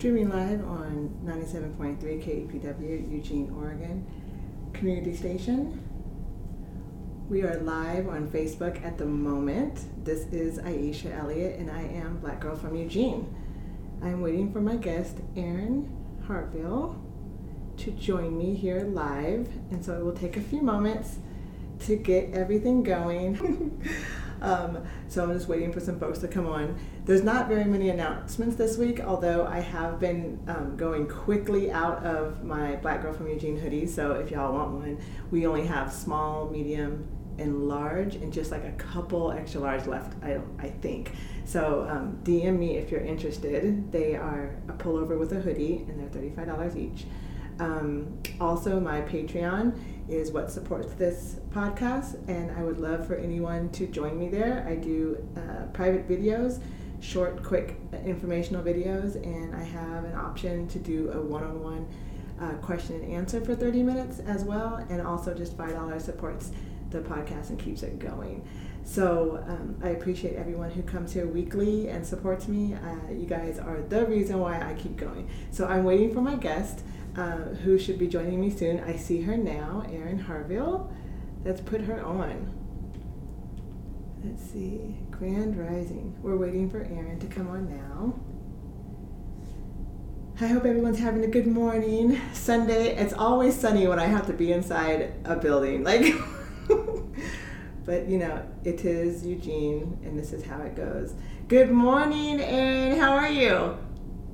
Streaming live on 97.3 KEPW, Eugene, Oregon, community station. We are live on Facebook at the moment. This is Aisha Elliott, and I am Black Girl from Eugene. I'm waiting for my guest, Erin Hartville, to join me here live, and so it will take a few moments to get everything going. um, so I'm just waiting for some folks to come on. There's not very many announcements this week, although I have been um, going quickly out of my Black Girl from Eugene hoodie. So if y'all want one, we only have small, medium, and large, and just like a couple extra large left, I, I think. So um, DM me if you're interested. They are a pullover with a hoodie, and they're $35 each. Um, also, my Patreon is what supports this podcast, and I would love for anyone to join me there. I do uh, private videos, short, quick, informational videos, and I have an option to do a one on one question and answer for 30 minutes as well, and also just $5 supports the podcast and keeps it going. So um, I appreciate everyone who comes here weekly and supports me. Uh, you guys are the reason why I keep going. So I'm waiting for my guest uh, who should be joining me soon. I see her now, Erin Harville. Let's put her on. Let's see, Grand Rising. We're waiting for Erin to come on now. I hope everyone's having a good morning. Sunday, it's always sunny when I have to be inside a building. Like, but you know, it is Eugene, and this is how it goes. Good morning, Erin. How are you?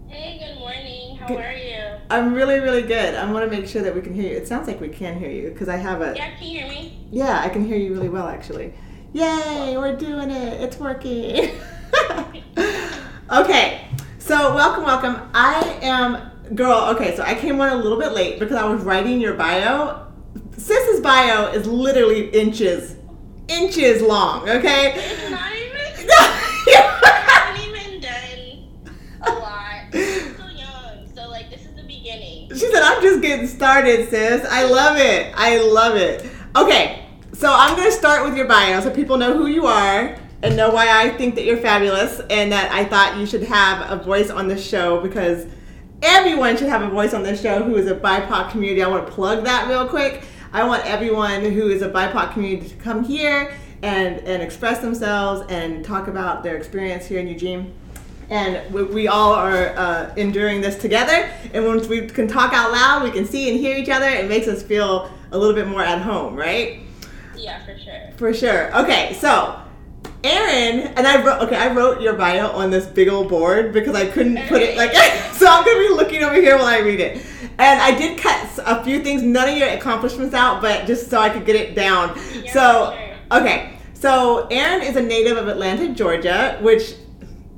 Hey, good morning. How good. are you? I'm really, really good. I want to make sure that we can hear you. It sounds like we can hear you because I have a. Yeah, can you hear me? Yeah, I can hear you really well, actually. Yay, we're doing it. It's working. okay, so welcome, welcome. I am, girl, okay, so I came on a little bit late because I was writing your bio. Sis's bio is literally inches, inches long, okay? It's not even. I haven't even done a lot. I'm so young, so like this is the beginning. She said, I'm just getting started, sis. I love it. I love it. Okay, so I'm going to start with your bio so people know who you are and know why I think that you're fabulous and that I thought you should have a voice on the show because everyone should have a voice on this show who is a BIPOC community. I want to plug that real quick. I want everyone who is a BIPOC community to come here and, and express themselves and talk about their experience here in Eugene. And we, we all are uh, enduring this together. And once we can talk out loud, we can see and hear each other. It makes us feel a little bit more at home, right? Yeah, for sure. For sure. Okay, so Erin and I wrote. Okay, I wrote your bio on this big old board because I couldn't put it like. so I'm gonna be looking over here while I read it. And I did cut a few things, none of your accomplishments out, but just so I could get it down. Yeah, so sure. okay, so Erin is a native of Atlanta, Georgia, which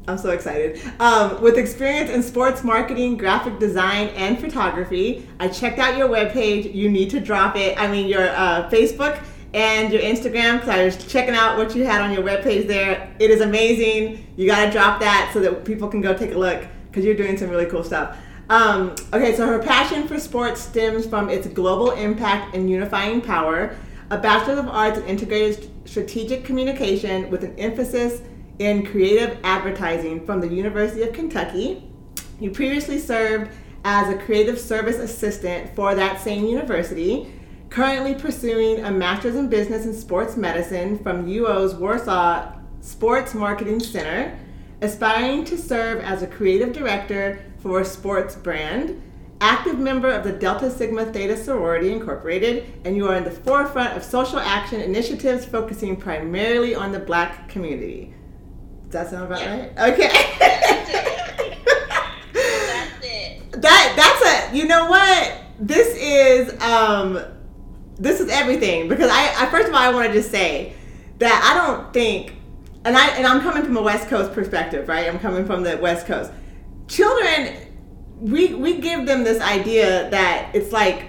I'm so excited. Um, with experience in sports marketing, graphic design, and photography, I checked out your webpage. You need to drop it. I mean, your uh, Facebook and your Instagram because I was checking out what you had on your webpage there. It is amazing. You got to drop that so that people can go take a look because you're doing some really cool stuff. Um, okay, so her passion for sports stems from its global impact and unifying power, a Bachelor of Arts in Integrated Strategic Communication with an emphasis in creative advertising from the University of Kentucky. You previously served as a creative service assistant for that same university, currently pursuing a master's in business and sports medicine from UO's Warsaw Sports Marketing Center, aspiring to serve as a creative director for a sports brand, active member of the Delta Sigma Theta Sorority Incorporated, and you are in the forefront of social action initiatives focusing primarily on the black community. Does that sound about Yeah. right? Okay. That's it. that that's a you know what this is um this is everything because I, I first of all I want to just say that I don't think and I and I'm coming from a West Coast perspective right I'm coming from the West Coast children we we give them this idea that it's like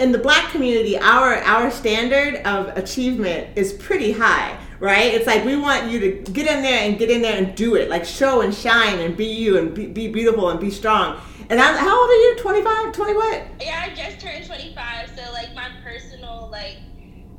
in the black community our our standard of achievement is pretty high right? It's like we want you to get in there and get in there and do it. Like show and shine and be you and be, be beautiful and be strong. And I'm, how old are you? 25 20 what? Yeah, I just turned 25, so like my personal like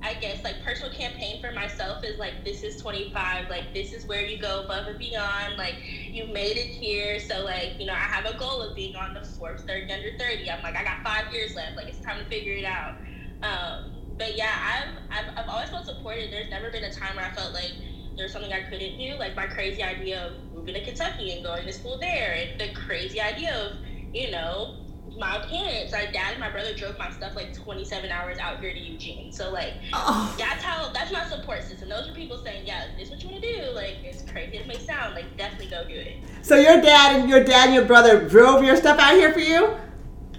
I guess like personal campaign for myself is like this is 25 like this is where you go above and beyond. Like you made it here. So like you know I have a goal of being on the Forbes 30 under 30 I'm like I got five years left. Like it's time to figure it out. Um, but yeah I've, I've I've always felt supported there's never been a time where I felt like there's something I couldn't do like my crazy idea of moving to Kentucky and going to school there and the crazy idea of you know my parents, my dad and my brother drove my stuff like 27 hours out here to Eugene. So like oh. that's how that's my support system. Those are people saying, yeah, this is what you want to do. Like it's crazy it may sound, like definitely go do it. So your dad and your dad and your brother drove your stuff out here for you?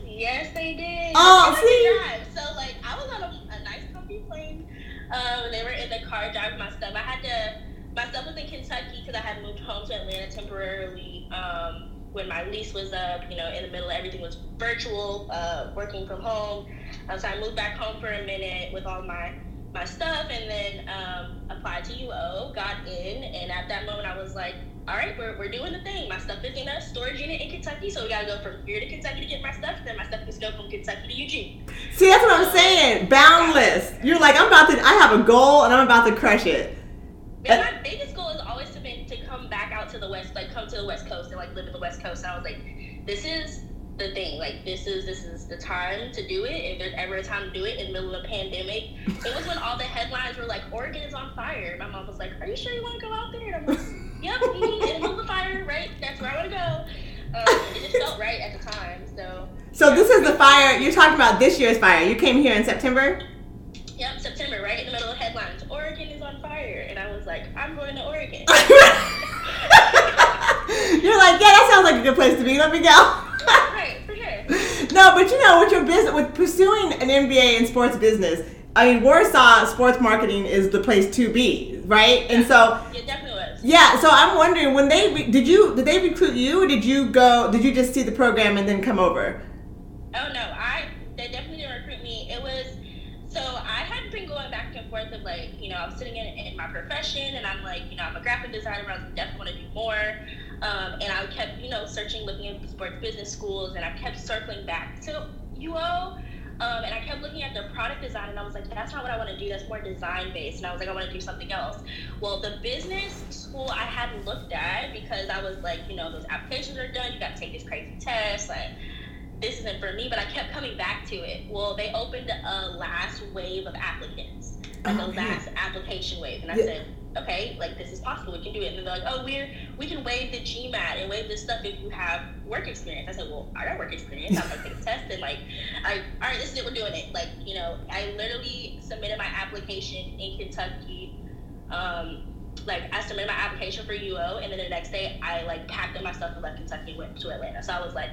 Yes, they did. Oh, see. So like I was on a, Um, they were in the car driving my stuff. I had to. My stuff was in Kentucky because I had moved home to Atlanta temporarily. Um, when my lease was up, you know, in the middle, everything was virtual, uh, working from home. Um, so I moved back home for a minute with all my my stuff, and then um, applied to UO, got in, and at that moment I was like, all right, we're, we're doing the thing. My stuff is in a storage unit in Kentucky, so we gotta go from here to Kentucky to get my stuff. Then my stuff is go from Kentucky to Eugene. See, that's what I'm saying. Boundless. You're like, I'm about to. I have a goal, and I'm about to crush it. Yeah, my biggest goal is always to be, to come back out to the west, like come to the west coast and like live in the west coast. And I was like, this is the thing. Like this is this is the time to do it. If there's ever a time to do it in the middle of a pandemic, it was when all the headlines were like, Oregon is on fire. My mom was like, Are you sure you want to go out there? And I'm like, Yep, me in the middle of fire, right? That's where I want to go. Um, it just felt right at the time. So. So yeah. this is the fire you're talking about. This year's fire. You came here in September. Yep, September, right in the middle of headlines. Oregon is on fire, and I was like, I'm going to Oregon. You're like, yeah, that sounds like a good place to be. Let me go. Right, for sure. No, but you know, with your business, with pursuing an MBA in sports business, I mean, Warsaw sports marketing is the place to be, right? And so, it definitely was. Yeah, so I'm wondering when they re- did you did they recruit you or did you go? Did you just see the program and then come over? Oh no, I they definitely didn't recruit me. It was so I had been going back and forth of like, you know, I'm sitting in, in my profession and I'm like, you know, I'm a graphic designer, I definitely want to do more. Um, and I kept, you know, searching, looking at sports business schools, and I kept circling back to UO. Um, and I kept looking at their product design, and I was like, that's not what I want to do. That's more design based. And I was like, I want to do something else. Well, the business school I hadn't looked at because I was like, you know, those applications are done. You got to take this crazy test. Like, this isn't for me, but I kept coming back to it. Well, they opened a last wave of applicants, like oh, a last application wave, and I yeah. said, okay, like this is possible, we can do it. And they're like, oh, we're we can waive the GMAT and waive this stuff if you have work experience. I said, well, I got work experience. I'm gonna take a test and like, I all right, this is it, we're doing it. Like, you know, I literally submitted my application in Kentucky. Um, like I submitted my application for UO, and then the next day I like packed up my stuff and left Kentucky and went to Atlanta. So I was like,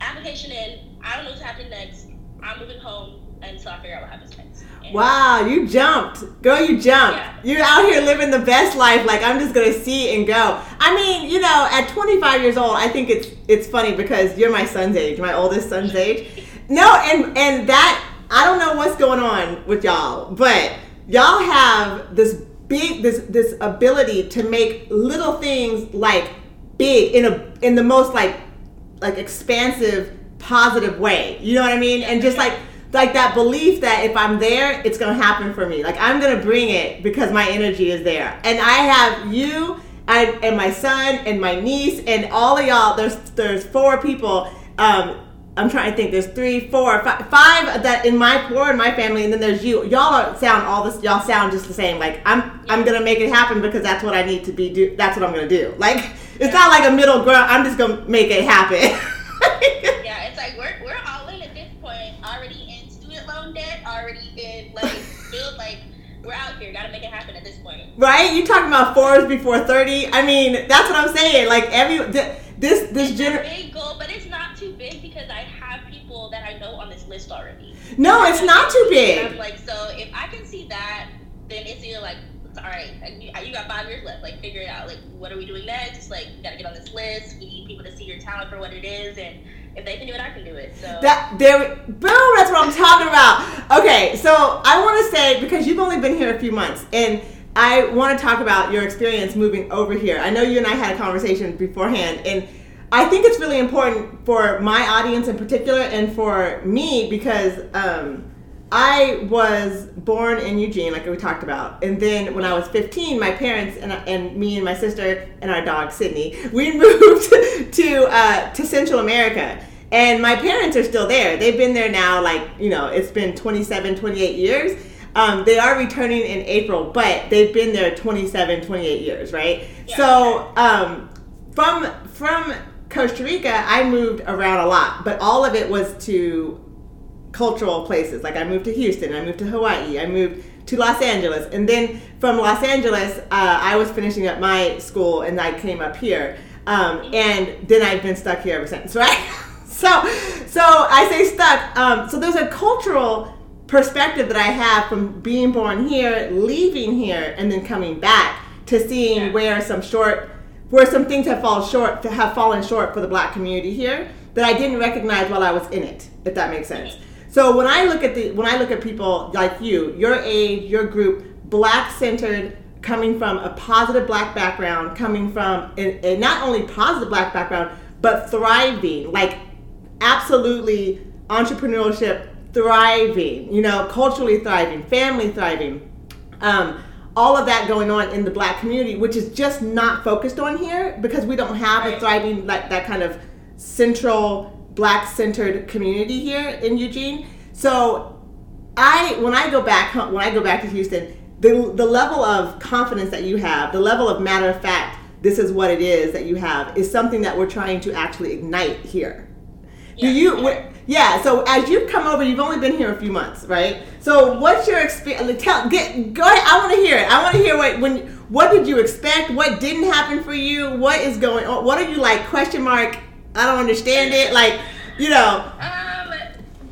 application in. I don't know what's happening next. I'm moving home until I figure out what happens next. And wow, you jumped. Girl, you jumped. Yeah. You're out here living the best life. Like I'm just gonna see and go. I mean, you know, at 25 years old, I think it's it's funny because you're my son's age, my oldest son's age. No, and and that I don't know what's going on with y'all, but y'all have this big this this ability to make little things like big in a in the most like like expansive positive way you know what i mean and just like like that belief that if i'm there it's gonna happen for me like i'm gonna bring it because my energy is there and i have you and, and my son and my niece and all of y'all there's there's four people um I'm trying to think. There's three, four, five, five that in my four in my family, and then there's you. Y'all are, sound all this. Y'all sound just the same. Like I'm, I'm gonna make it happen because that's what I need to be. Do that's what I'm gonna do. Like it's not like a middle ground. I'm just gonna make it happen. yeah, it's like we're Already in like build like we're out here. Got to make it happen at this point. Right? You talking about fours before thirty? I mean, that's what I'm saying. Like every this this generation. Big goal, but it's not too big because I have people that I know on this list already. No, it's not too big. I'm like, so if I can see that, then it's either like all right, you got five years left. Like, figure it out. Like, what are we doing next? Like, you gotta get on this list. We need people to see your talent for what it is, and if they can do it, I can do it. So that there, boom. That's what I'm talking about. Okay, so I want to say because you've only been here a few months, and I want to talk about your experience moving over here. I know you and I had a conversation beforehand, and I think it's really important for my audience in particular, and for me because. Um, I was born in Eugene, like we talked about, and then when I was 15, my parents and, and me and my sister and our dog Sydney, we moved to uh, to Central America. And my parents are still there. They've been there now, like you know, it's been 27, 28 years. Um, they are returning in April, but they've been there 27, 28 years, right? Yeah. So um, from from Costa Rica, I moved around a lot, but all of it was to cultural places. Like I moved to Houston, I moved to Hawaii, I moved to Los Angeles, and then from Los Angeles, uh, I was finishing up my school, and I came up here, um, and then I've been stuck here ever since, right? so, so I say stuck. Um, so there's a cultural perspective that I have from being born here, leaving here, and then coming back to seeing yeah. where some short, where some things have fallen short, have fallen short for the Black community here that I didn't recognize while I was in it. If that makes sense. So when I look at the when I look at people like you, your age, your group, black centered, coming from a positive black background, coming from a, a not only positive black background, but thriving, like absolutely entrepreneurship thriving, you know, culturally thriving, family thriving. Um, all of that going on in the black community, which is just not focused on here because we don't have a thriving like that kind of central black centered community here in Eugene. So I when I go back when I go back to Houston, the the level of confidence that you have, the level of matter of fact, this is what it is that you have is something that we're trying to actually ignite here. Yeah. Do you yeah, so as you've come over, you've only been here a few months, right? So what's your experience? Tell, get, go ahead. I want to hear it. I want to hear what when what did you expect? What didn't happen for you? What is going on? What are you like? Question mark. I don't understand it. Like, you know. Um.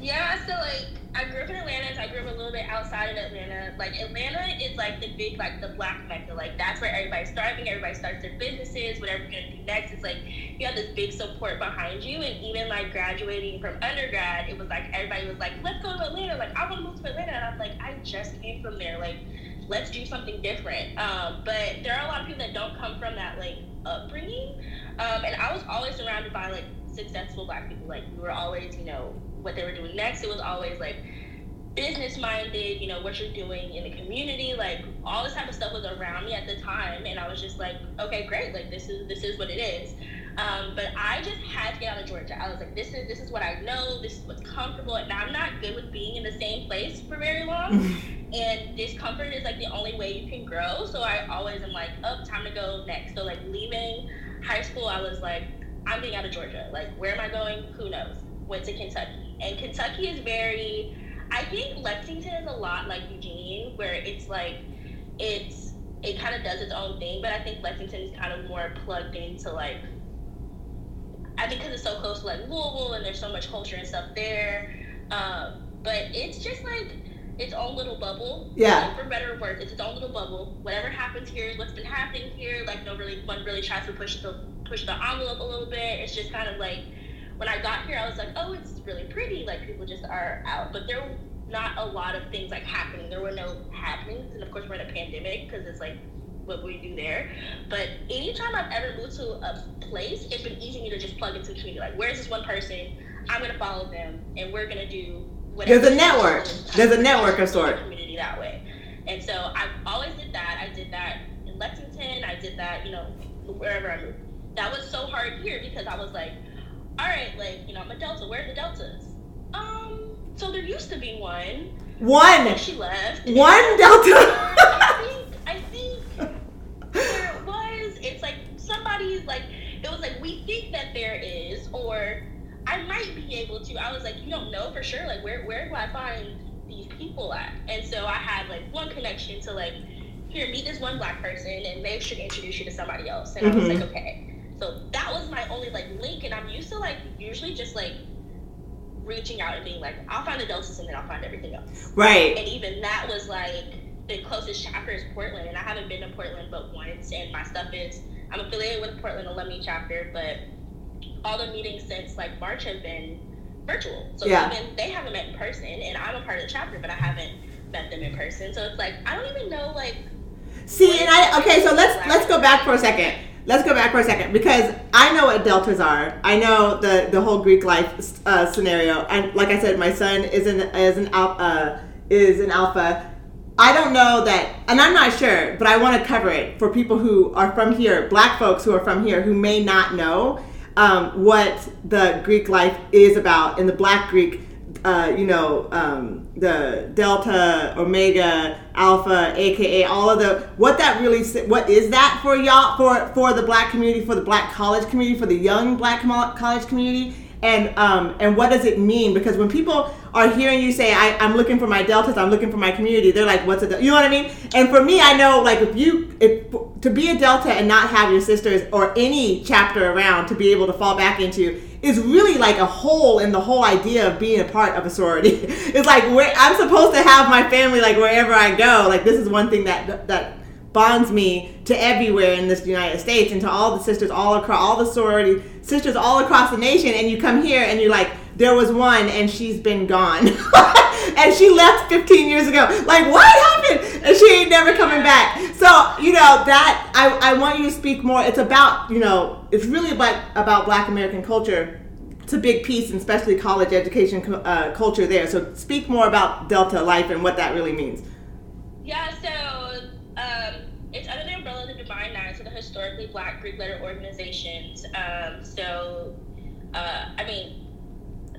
Yeah. So like, I grew up in Atlanta. So I grew up a little bit outside of Atlanta. Like Atlanta is like the big, like the black mecca. Like that's where everybody's starting. Everybody starts their businesses. Whatever you're gonna do next, it's like you have this big support behind you. And even like graduating from undergrad, it was like everybody was like, "Let's go to Atlanta." Like I want to move to Atlanta, and I'm like, I just came from there. Like let's do something different. Um, but there are a lot of people that don't come from that like upbringing. Um, and I was always surrounded by like successful black people. Like we were always, you know, what they were doing next. It was always like business minded, you know, what you're doing in the community, like all this type of stuff was around me at the time and I was just like, okay, great, like this is this is what it is. Um, but I just had to get out of Georgia. I was like, this is this is what I know, this is what's comfortable, and I'm not good with being in the same place for very long. and discomfort is like the only way you can grow. So I always am like, oh, time to go next. So like leaving high school, I was like, I'm getting out of Georgia. Like, where am I going? Who knows? Went to Kentucky. And Kentucky is very, I think Lexington is a lot like Eugene, where it's like, it's, it kind of does its own thing, but I think Lexington is kind of more plugged into like, I think because it's so close to like Louisville and there's so much culture and stuff there. Um, but it's just like its own little bubble. Yeah. Like, for better or worse, it's its own little bubble. Whatever happens here is what's been happening here. Like no really one really tries to push the push the envelope a little bit. It's just kind of like when I got here, I was like, oh, it's really pretty. Like people just are out, but there were not a lot of things like happening. There were no happenings, and of course we're in a pandemic because it's like what we do there. But anytime I've ever moved to a place, it's been easy for me to just plug into a community. Like, where's this one person? I'm gonna follow them, and we're gonna do whatever. There's a network. There's a network of sort. Community that way, and so I always did that. I did that in Lexington. I did that, you know, wherever I moved that was so hard here because I was like, all right, like, you know, I'm a Delta. Where are the Deltas? Um, so there used to be one. One. And she left. One Delta. I think, I think there was, it's like somebody's like, it was like, we think that there is, or I might be able to. I was like, you don't know for sure. Like, where, where do I find these people at? And so I had like one connection to like, here, meet this one black person and they should introduce you to somebody else. And mm-hmm. I was like, mm-hmm. okay. So that was my only like link, and I'm used to like usually just like reaching out and being like, I'll find the doses and then I'll find everything else. Right. And even that was like the closest chapter is Portland, and I haven't been to Portland but once, and my stuff is I'm affiliated with Portland Alumni chapter, but all the meetings since like March have been virtual. So yeah. even they haven't met in person, and I'm a part of the chapter, but I haven't met them in person. So it's like I don't even know like. See, and I okay, so let's let's go back for a second let's go back for a second because I know what deltas are. I know the the whole Greek life uh, scenario, and like I said, my son is an is an uh, is an alpha. I don't know that, and I'm not sure, but I want to cover it for people who are from here, black folks who are from here who may not know um, what the Greek life is about in the black Greek uh, you know, um, the delta, omega, alpha, aka all of the what that really what is that for y'all for for the black community, for the black college community, for the young black college community, and um, and what does it mean? Because when people are hearing you say, I, am looking for my deltas, I'm looking for my community, they're like, what's a delta? You know what I mean? And for me, I know like if you if to be a delta and not have your sisters or any chapter around to be able to fall back into is really like a hole in the whole idea of being a part of a sorority. it's like where I'm supposed to have my family like wherever I go. Like this is one thing that that bonds me to everywhere in this United States and to all the sisters all across all the sorority sisters all across the nation. And you come here and you're like, there was one and she's been gone. and she left 15 years ago. Like, what happened? And she ain't never coming back. So, you know, that, I, I want you to speak more. It's about, you know, it's really about, about black American culture. It's a big piece, and especially college education uh, culture there. So, speak more about Delta Life and what that really means. Yeah, so um, it's under the umbrella of the Divine Nine, so the historically black Greek letter organizations. Um, so, uh, I mean,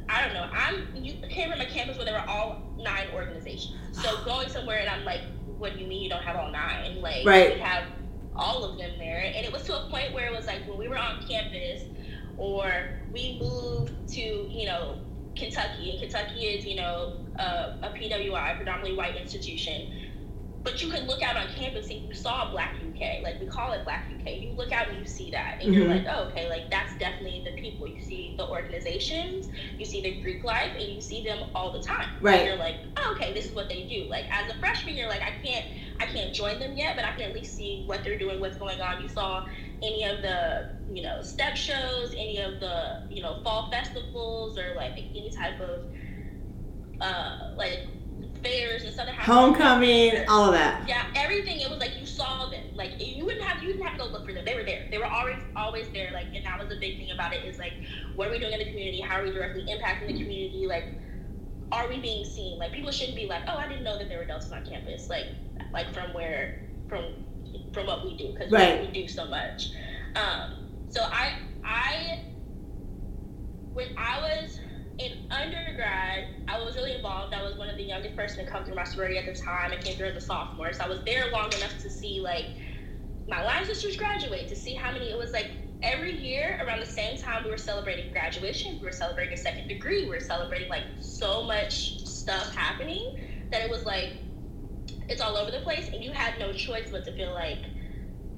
I don't know. I'm you came from a campus where there were all nine organizations. So going somewhere and I'm like, what do you mean you don't have all nine? Like right. we have all of them there. And it was to a point where it was like when we were on campus or we moved to, you know, Kentucky, and Kentucky is, you know, a, a PWI, predominantly white institution but you could look out on campus and you saw Black UK, like we call it Black UK. You look out and you see that, and mm-hmm. you're like, oh, okay, like that's definitely the people. You see the organizations, you see the Greek life, and you see them all the time. Right. And you're like, oh, okay, this is what they do. Like as a freshman, you're like, I can't, I can't join them yet, but I can at least see what they're doing, what's going on. You saw any of the, you know, step shows, any of the, you know, fall festivals, or like any type of, uh, like fairs and stuff that Homecoming, all of that. Yeah, everything. It was like you saw them. Like you wouldn't have you didn't have to go look for them. They were there. They were always always there. Like and that was the big thing about it is like what are we doing in the community? How are we directly impacting the community? Like are we being seen? Like people shouldn't be like, oh, I didn't know that there were deltas on campus. Like like from where from from what we do because right. we, we do so much. Um, so I I when I was in undergrad, I was really involved. I was one of the youngest person to come through my sorority at the time. I came through as a sophomore, so I was there long enough to see like my line sisters graduate, to see how many. It was like every year around the same time we were celebrating graduation, we were celebrating a second degree, we were celebrating like so much stuff happening that it was like it's all over the place, and you had no choice but to feel like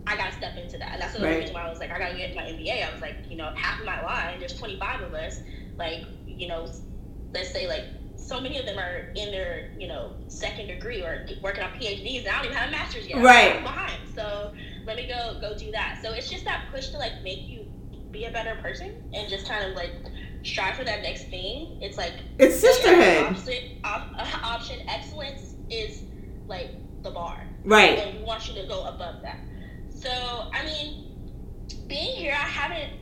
I gotta step into that. And that's the right. reason why I was like, I gotta get my MBA. I was like, you know, half of my line, there's 25 of us, like you know, let's say like so many of them are in their, you know, second degree or working on PhDs. And I don't even have a master's yet. Right. I'm behind. So let me go go do that. So it's just that push to like make you be a better person and just kind of like strive for that next thing. It's like it's sisterhood. Option, op, option excellence is like the bar. Right. And we want you to go above that. So I mean, being here, I haven't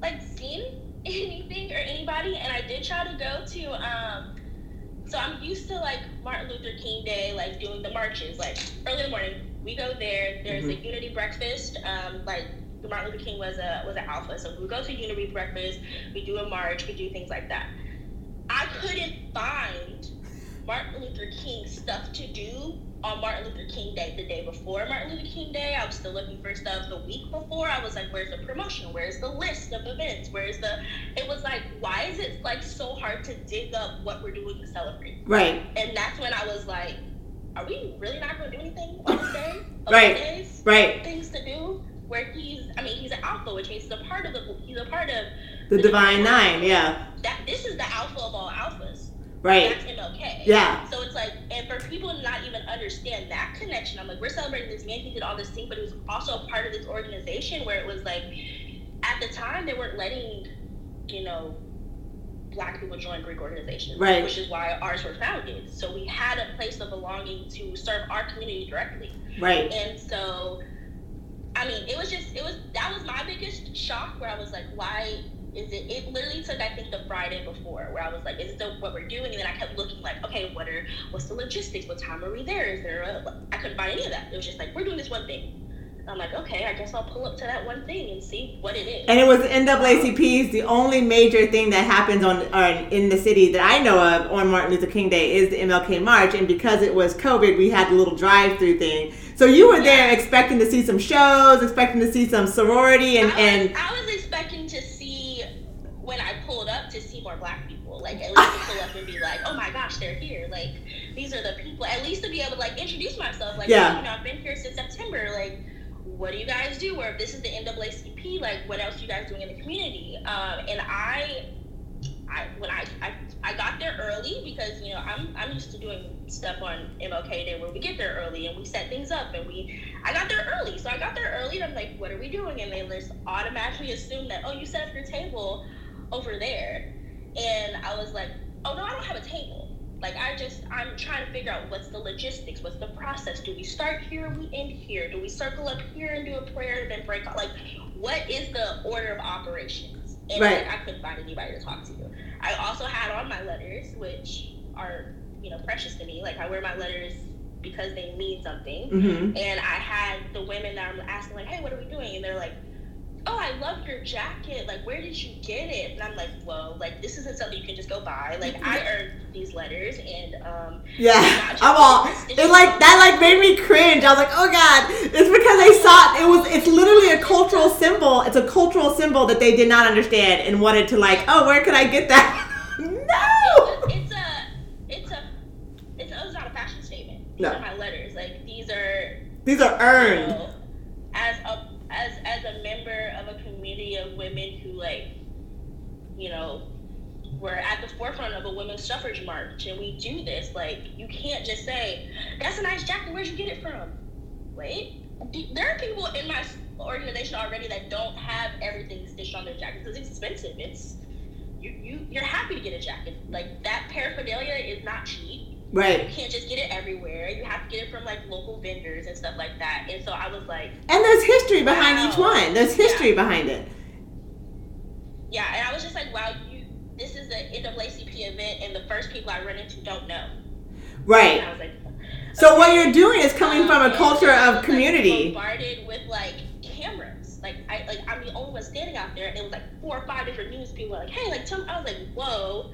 like seen anything or anybody, and I did try to go to. Um, so I'm used to like Martin Luther King Day, like doing the marches, like early in the morning. We go there. There's mm-hmm. a unity breakfast. Um, like Martin Luther King was a was an alpha, so we go to unity breakfast. We do a march. We do things like that. I couldn't find Martin Luther King stuff to do on Martin Luther King Day, the day before Martin Luther King Day, I was still looking for stuff. The week before, I was like, where's the promotion? Where's the list of events? Where's the. It was like, why is it like so hard to dig up what we're doing to celebrate? Right. And that's when I was like, are we really not going to do anything on this day? right. Days? Right. Things to do where he's, I mean, he's an alpha, which means he's a part of the, he's a part of the, the Divine, Divine Nine, yeah. That This is the alpha of all alphas. Right. That's MLK. Yeah. So it's like, and for people to not even understand that connection, I'm like, we're celebrating this man. He did all this thing, but he was also a part of this organization where it was like, at the time, they weren't letting, you know, black people join Greek organizations. Right. Which is why ours were founded. So we had a place of belonging to serve our community directly. Right. And so, I mean, it was just, it was, that was my biggest shock where I was like, why is it, it literally took, I think, the Friday before, where I was like, "Is this what we're doing?" And then I kept looking like, "Okay, what are what's the logistics? What time are we there? Is there a?" I couldn't find any of that. It was just like, "We're doing this one thing." I'm like, okay, I guess I'll pull up to that one thing and see what it is. And it was NAACP's the only major thing that happens on, on in the city that I know of on Martin Luther King Day is the MLK March, and because it was COVID, we had the little drive-through thing. So you were there expecting to see some shows, expecting to see some sorority, and I was, and I was expecting to see when I pulled up to see more black people, like at least to pull up and be like, oh my gosh, they're here, like these are the people. At least to be able to like introduce myself, like Yeah. you know, I've been here since September, like. What do you guys do? Or if this is the NAACP, like what else are you guys doing in the community? Um, and I I when I, I I got there early because you know I'm I'm used to doing stuff on MLK Day where we get there early and we set things up and we I got there early so I got there early and I'm like what are we doing and they just automatically assume that oh you set up your table over there and I was like oh no I don't have a table like I just I'm trying to figure out what's the logistics what's the process do we start here we end here do we circle up here and do a prayer and then break out like what is the order of operations and Right. like, I couldn't find anybody to talk to I also had on my letters, which are, you know, precious to me. Like I wear my letters because they mean something. mhm. And I had the women that I'm asking, like, hey, what are we doing? And they're like, oh, I love your jacket. Like, where did you get it? And I'm like, whoa, like this isn't something you can just go buy. Like I earned these letters, and um, yeah, I'm all. It like that like made me cringe. I was like, oh god, it's because they saw it was. It's literally a cultural symbol. It's a cultural symbol that they did not understand and wanted to like, oh, where could I get that? no. it's a, it's a, it's a, it's not a fashion statement. These No. are my letters. Like these are These are you earned. know, as a as as a member of a community of women who like you know we're at the forefront of a women's suffrage march and we do this like you can't just say that's a nice jacket where'd you get it from wait there are people in my organization already that don't have everything stitched on their jackets it's expensive it's you, you you're happy to get a jacket like that paraphernalia is not cheap Right. you can't just get it everywhere. You have to get it from like local vendors and stuff like that. And so I was like, And there's history behind each one. There's history behind it. Yeah. And I was just like, wow, you. This is an NAACP event, and the first people I run into don't know. Right. I was like, So what you're doing is coming from a Um, culture of was, like, community. bombarded with like cameras. Like I like I'm the only one standing out there, and it was like four or five different news people. were Like, hey, like tell me. I was like, whoa.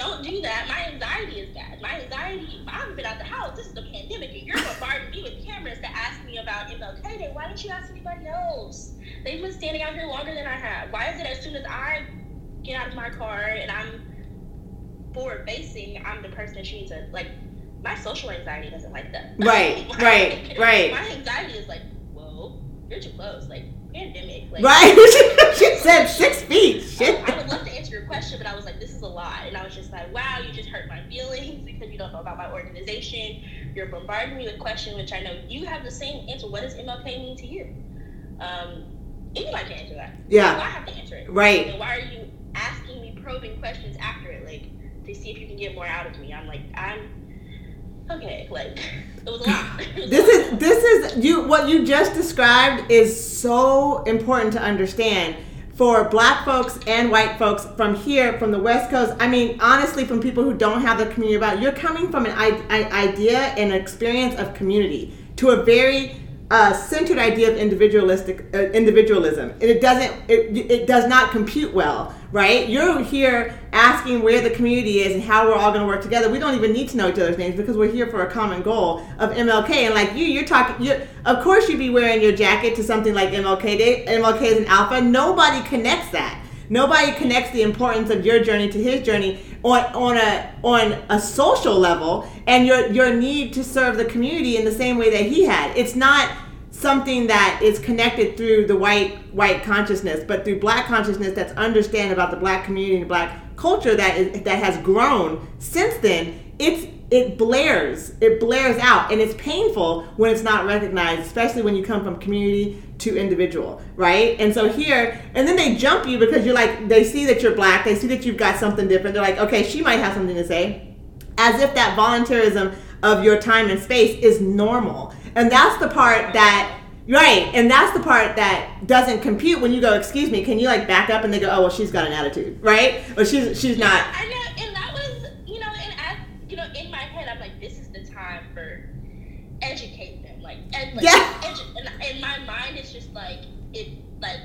Don't do that. My anxiety is bad. My anxiety. I haven't been out the house. This is the pandemic, and you're bombarding me with cameras to ask me about MLK Day. Why didn't you ask anybody else? They've been standing out here longer than I have. Why is it as soon as I get out of my car and I'm forward facing, I'm the person that she needs to like. My social anxiety doesn't like that. Right, right, right. My anxiety is like, whoa, you're too close. Like pandemic. Like, Right? she said six feet. Shit. I, I would love to answer your question, but I was like, this is a lot. And I was just like, wow, you just hurt my feelings because you don't know about my organization. You're bombarding me with questions, which I know you have the same answer. What does MLK mean to you? Um, anybody can answer that. Yeah. I have to answer it? Right. And why are you asking me probing questions after it, like to see if you can get more out of me? I'm like, I'm okay. Like This is this is you what you just described is so important to understand for black folks and white folks from here from the west coast i mean honestly from people who don't have the community about you're coming from an idea and experience of community to a very uh, centered idea of individualistic uh, individualism. And it doesn't it, it does not compute well right? You're here asking where the community is and how we're all going to work together. We don't even need to know each other's names because we're here for a common goal of mlk and like you you're talking you of course you'd be wearing your jacket to something like mlk day mlk is an alpha. Nobody connects that. Nobody connects the importance of your journey to his journey on on a on a social level and your your need to serve the community in the same way that he had. It's not something that is connected through the white white consciousness but through black consciousness that's understand about the black community and black culture that is that has grown since then. It's it blares it blares out and it's painful when it's not recognized especially when you come from community to individual right and so here and then they jump you because you're like they see that you're black they see that you've got something different they're like okay she might have something to say as if that voluntarism of your time and space is normal and that's the part that Right, and that's the part that doesn't compute when you go, "Excuse me, can you like back up?" And they go, "Oh, well, she's got an attitude, right? Or she's she's not." I know, and that was, you know, and as you know, in my head, I'm like, this is the time for them, like, Yeah. and in my mind, it's just like it, like,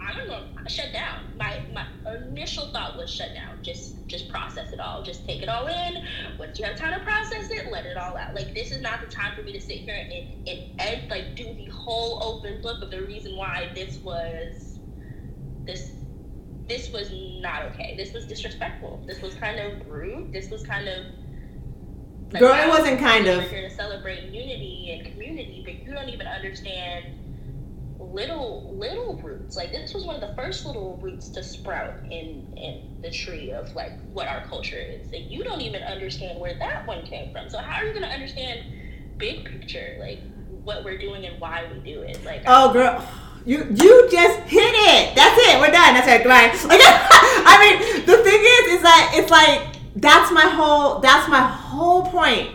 I don't know, shut down. My my initial thought was shut down. Just just process it all. Just take it all in. Once you have time to process it, let it all out. Like this is not the time for me to sit here and and, and like do the whole open book of the reason why this was this this was not okay. This was disrespectful. This was kind of rude. This was kind of Girl, it wasn't kind of. we're here to celebrate unity and community, but you don't even understand little little roots. Like this was one of the first little roots to sprout in in the tree of like what our culture is, and you don't even understand where that one came from. So how are you going to understand big picture, like what we're doing and why we do it? Like Oh, girl. You you just hit it. That's it. We're done. That's it. Goodbye. Like, I mean, the thing is, is that it's like that's my whole. That's my whole point.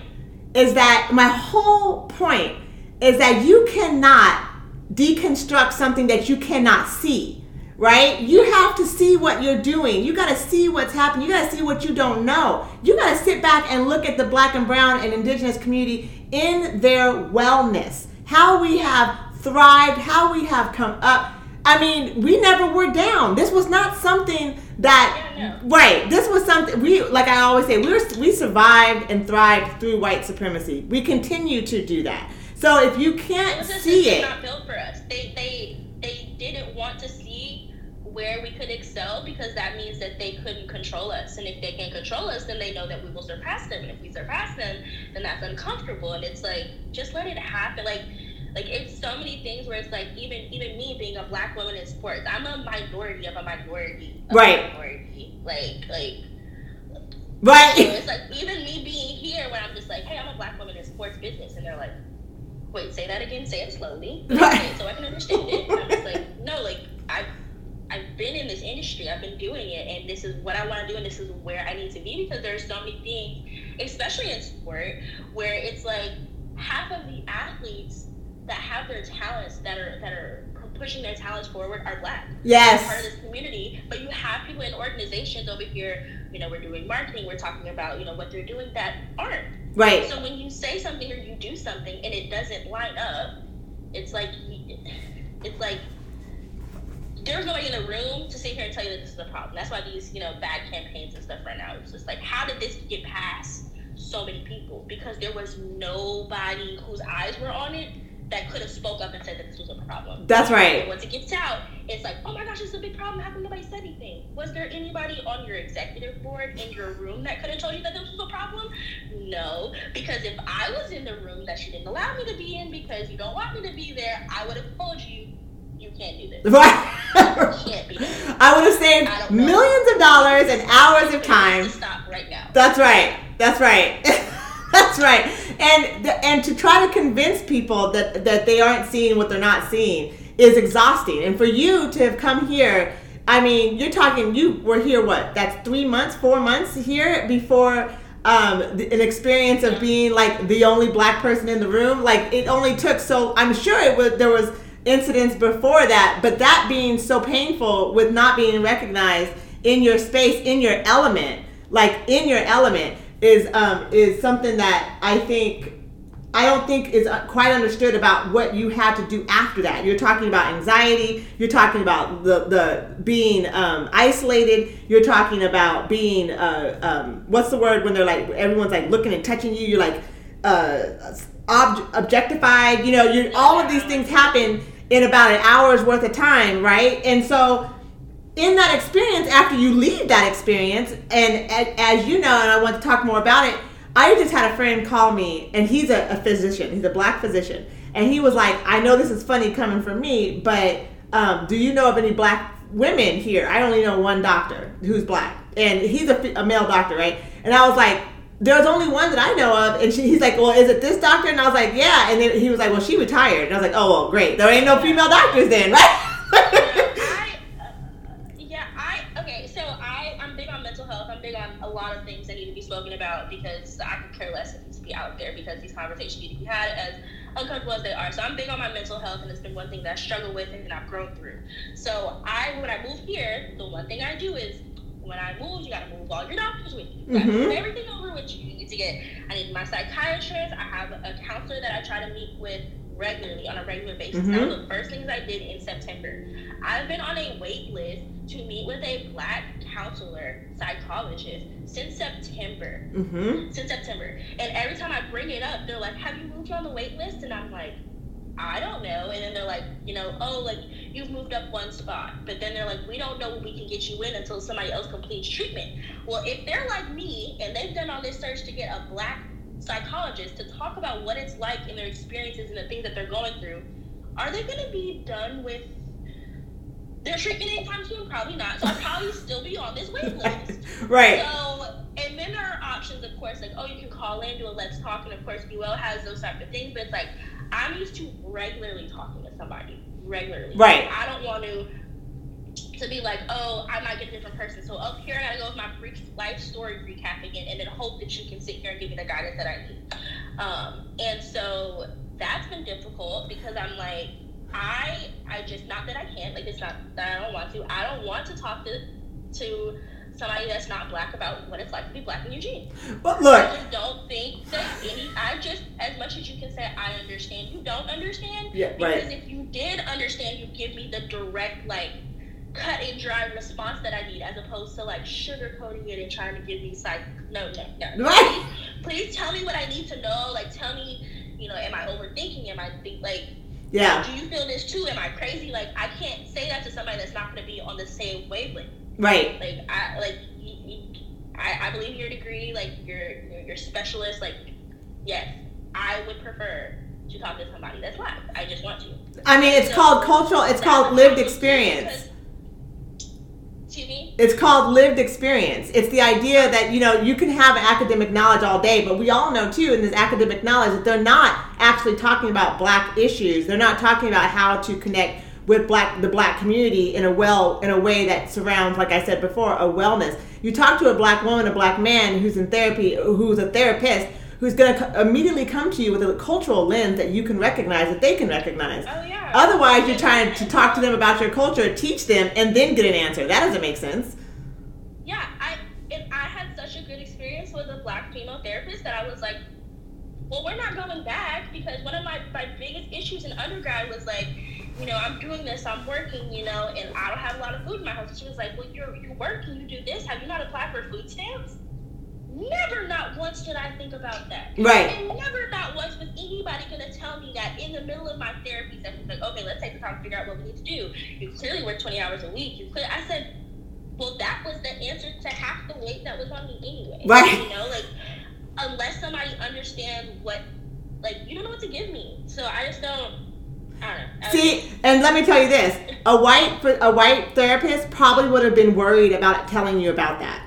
Is that my whole point is that you cannot deconstruct something that you cannot see. Right? You have to see what you're doing. You got to see what's happening. You got to see what you don't know. You got to sit back and look at the black and brown and indigenous community in their wellness. How we have thrived, how we have come up. I mean, we never were down. This was not something that Yeah, right. This was something we like. I always say we were we survived and thrived through white supremacy. We continue to do that. So if you can't a see it, not built for us. They they they didn't want to see where we could excel because that means that they couldn't control us. And if they can't control us, then they know that we will surpass them. And if we surpass them, then that's uncomfortable. And it's like just let it happen. Like like it's so many things where it's like even even me being a black woman in sports, I'm a minority of a minority of Right. a minority. Like like Right. so it's like even me being here when I'm just like, hey, I'm a black woman in sports business, and they're like, wait, say that again, say it slowly, Right. it so I can understand it. And I'm just like, no, like I've I've been in this industry, I've been doing it, and this is what I want to do, and this is where I need to be because there's so many things, especially in sport, where it's like half of the athletes that have their talents that are that are pushing their talents forward are black Yes. part of this community, but you have people in organizations over here, you know, we're doing marketing, we're talking about, you know, what they're doing that aren't. Right. So when you say something or you do something and it doesn't line up, it's like, it's like, there's nobody in the room to sit here and tell you that this is a problem. That's why these, you know, bad campaigns and stuff right now. It's just like, how did this get past so many people? Because there was nobody whose eyes were on it that could have spoke up and said that this was a problem. That's And right. once it gets out, it's like, oh my gosh, this is a big problem. How come nobody said anything? Was there anybody on your executive board in your room that could have told you that this was a problem? No, because if I was in the room that you didn't allow me to be in because you don't want me to be there, I would have told you, you can't do this. Right. You can't be there. I would have saved I don't know. millions of dollars and hours of time. stop right now. That's right. That's right. That's right. And the, and to try to convince people that that they aren't seeing what they're not seeing is exhausting. And for you to have come here, I mean, you're talking. You were here what? That's three months, four months here before. Um, an experience of being like the only black person in the room, like it only took so. I'm sure it was there was incidents before that, but that being so painful with not being recognized in your space, in your element, like in your element, is um, is something that I think I don't think is uh, quite understood about what you had to do after that. You're talking about anxiety. You're talking about the the being um, isolated. You're talking about being uh, um, what's the word when they're like everyone's like looking and touching you. You're like uh, ob- objectified. You know, you all of these things happen in about an hour's worth of time, right? And so in that experience, after you leave that experience, and as you know, and I want to talk more about it, I just had a friend call me, and he's a, a physician. He's a black physician, and he was like, "I know this is funny coming from me, but um, do you know of any black women here? I only know one doctor who's black, and he's a male doctor, right?" And I was like. There's only one that I know of, and she, he's like, "Well, is it this doctor?" And I was like, "Yeah." And then he was like, "Well, she retired." And I was like, "Oh, well, great. There ain't no female doctors then, right?" I, uh, yeah, I okay. So I, I'm big on mental health. I'm big on a lot of things that need to be spoken about because I could care less if it needs to be out there because these conversations need to be had. As uncomfortable as they are. So I'm big on my mental health, and it's been one thing that I struggle with and I've grown through. So I, when I move here, the one thing I do is when I move, you gotta move all your doctors with you. You gotta Mhm. move everything over with you. You need to get. I need my psychiatrist. I have a counselor that I try to meet with regularly on a regular basis. That was the first things I did in September. I've been on a wait list to meet with a black counselor psychologist since September Mm-hmm. since September. And every time I bring it up, they're like, "Have you moved on the wait list?" And I'm like, "I don't know." And then they're like, "You know, oh, like you've moved up one spot." But then they're like, "We don't know when we can get you in until somebody else completes treatment." Well, if they're like me and they've done all this search to get a black psychologist to talk about what it's like and their experiences and the things that they're going through, are they going to be done with? Their treatment anytime soon? Probably not. So I'll probably still be on this wait list. Right. So, and then there are options, of course, like, oh, you can call in, do a let's talk, and of course, BeWell has those type of things, but it's like, I'm used to regularly talking to somebody, regularly. Right. I don't want to to be like, oh, I might get a different person. So up here, I gotta go with my brief life story recap again, and then hope that you can sit here and give me the guidance that I need. Um, and so that's been difficult because I'm like, I, I just not that I can't, like it's not that I don't want to. I don't want to talk to to somebody that's not black about what it's like to be black in Eugene. But look. I just don't think that any. I just as much as you can say I understand, you don't understand. Yeah. Because Right. if you did understand, you give me the direct, like, cut and dry response that I need, as opposed to like sugarcoating it and trying to give me like, no, no, no. Right. Please, please tell me what I need to know. Like, tell me, you know, am I overthinking? Am I think like, Yeah. do you feel this too? Am I crazy? Like, I can't say that to somebody that's not going to be on the same wavelength. Right. Like, I like, you, you, I, I believe in your degree. Like, you're you're, specialist. Like, yes, I would prefer to talk to somebody that's black. I just want to. I mean, it's So, called cultural. It's called lived experience. It's called lived experience. It's the idea that, you know, you can have academic knowledge all day, but we all know too in this academic knowledge that they're not actually talking about black issues. They're not talking about how to connect with black the black community in a well in a way that surrounds, like I said before, a wellness. You talk to a black woman, a black man who's in therapy, who's a therapist, who's going to immediately come to you with a cultural lens that you can recognize, that they can recognize. Oh yeah. Otherwise, you're trying to talk to them about your culture, teach them, and then get an answer. That doesn't make sense. Yeah, I and I had such a good experience with a black female therapist that I was like, well, we're not going back because one of my, my biggest issues in undergrad was like, you know, I'm doing this, I'm working, you know, and I don't have a lot of food in my house. She was like, well, you're you work and you do this. Have you not applied for food stamps? Never, not once did I think about that. Right. And never, not once was anybody going to tell me that in the middle of my therapy session, like, okay, let's take the time to figure out what we need to do. You clearly work 20 hours a week. You clear. I said, well, that was the answer to half the weight that was on me anyway. Right. You know, like, unless somebody understands what, like, you don't know what to give me. So I just don't, I don't know. See, and let me tell you this: a white a white therapist probably would have been worried about telling you about that.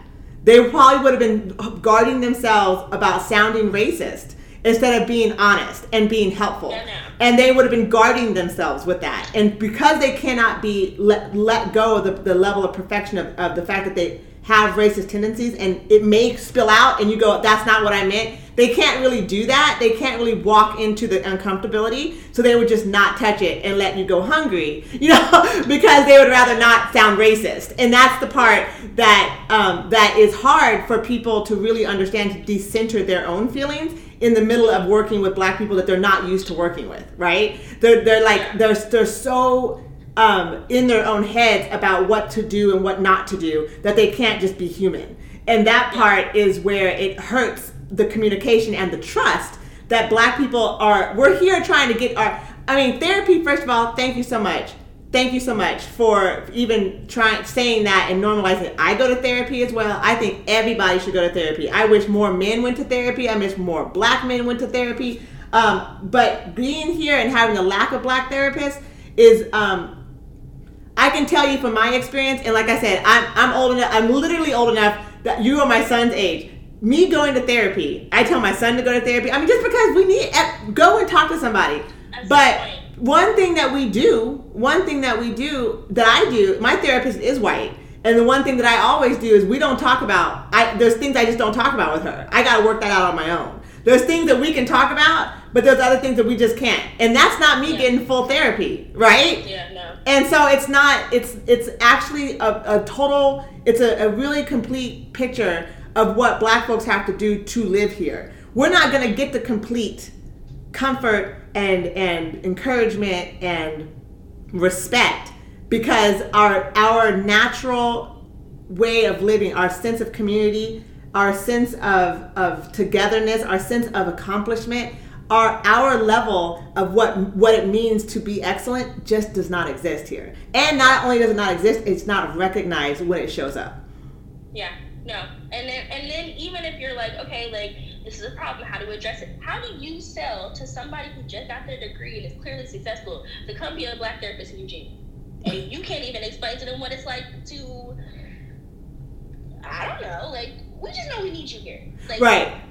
They probably would have been guarding themselves about sounding racist instead of being honest and being helpful. Yeah, no. And they would have been guarding themselves with that. And because they cannot be let, let go of the, the level of perfection of, of the fact that they have racist tendencies and it may spill out and you go, that's not what I meant. They can't really do that. They can't really walk into the uncomfortability. So they would just not touch it and let you go hungry, you know, because they would rather not sound racist. And that's the part that um, that is hard for people to really understand to decenter their own feelings in the middle of working with black people that they're not used to working with, right? They're, they're like, they're, they're so um, in their own heads about what to do and what not to do that they can't just be human. And that part is where it hurts the communication and the trust that black people are. We're here trying to get our. I mean, therapy. First of all, thank you so much. Thank you so much for even trying saying that and normalizing. I go to therapy as well. I think everybody should go to therapy. I wish more men went to therapy. I wish more black men went to therapy. Um, but being here and having a lack of black therapists is um, I can tell you from my experience, and like I said, I'm, I'm old enough, I'm literally old enough that you are my son's age. Me going to therapy, I tell my son to go to therapy. I mean, just because we need, eh, go and talk to somebody. That's But one thing that we do, one thing that we do, that I do, my therapist is white. And the one thing that I always do is we don't talk about, I, there's things I just don't talk about with her. I got to work that out on my own. There's things that we can talk about, but there's other things that we just can't. And that's not me Yeah. getting full therapy, right? Yeah, no. And so it's not. It's it's actually a, a total. It's a, a really complete picture of what Black folks have to do to live here. We're not gonna get the complete comfort and and encouragement and respect because our our natural way of living, our sense of community, our sense of, of togetherness, our sense of accomplishment, our our level of what what it means to be excellent just does not exist here. And not only does it not exist, it's not recognized when it shows up. Yeah, no. And then and then even if you're like, okay, like this is a problem, how do we address it? How do you sell to somebody who just got their degree and is clearly successful to come be a black therapist in Eugene? And you can't even explain to them what it's like to I don't know, like we just know we need you here. Like Right.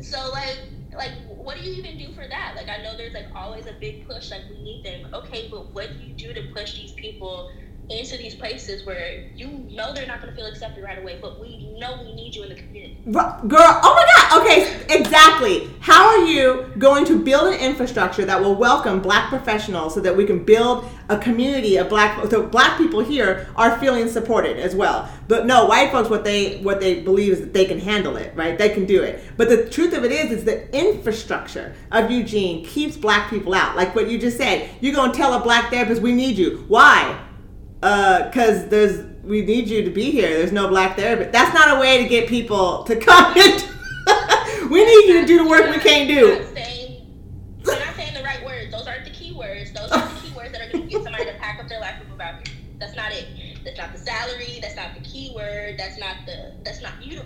so like like what do you even do for that? Like I know there's like always a big push, like we need them. Okay, but what do you do to push these people into these places where you know they're not gonna feel accepted right away, but we know we need you in the community. Girl, oh my God. Okay, exactly. How are you going to build an infrastructure that will welcome black professionals so that we can build a community of black so black people here are feeling supported as well. But no, white folks what they what they believe is that they can handle it, right? They can do it. But the truth of it is is the infrastructure of Eugene keeps black people out. Like what you just said. You're going to tell a black therapist we need you. Why? Uh because there's we need you to be here there's no black therapist that's not a way to get people to come in we need you to do the work we can't do you're not saying the right words. Those aren't the key words. Those aren't the key words that are gonna get somebody to pack up their life and move out here. That's not it. That's not the salary. That's not the key word. That's not the. That's not you.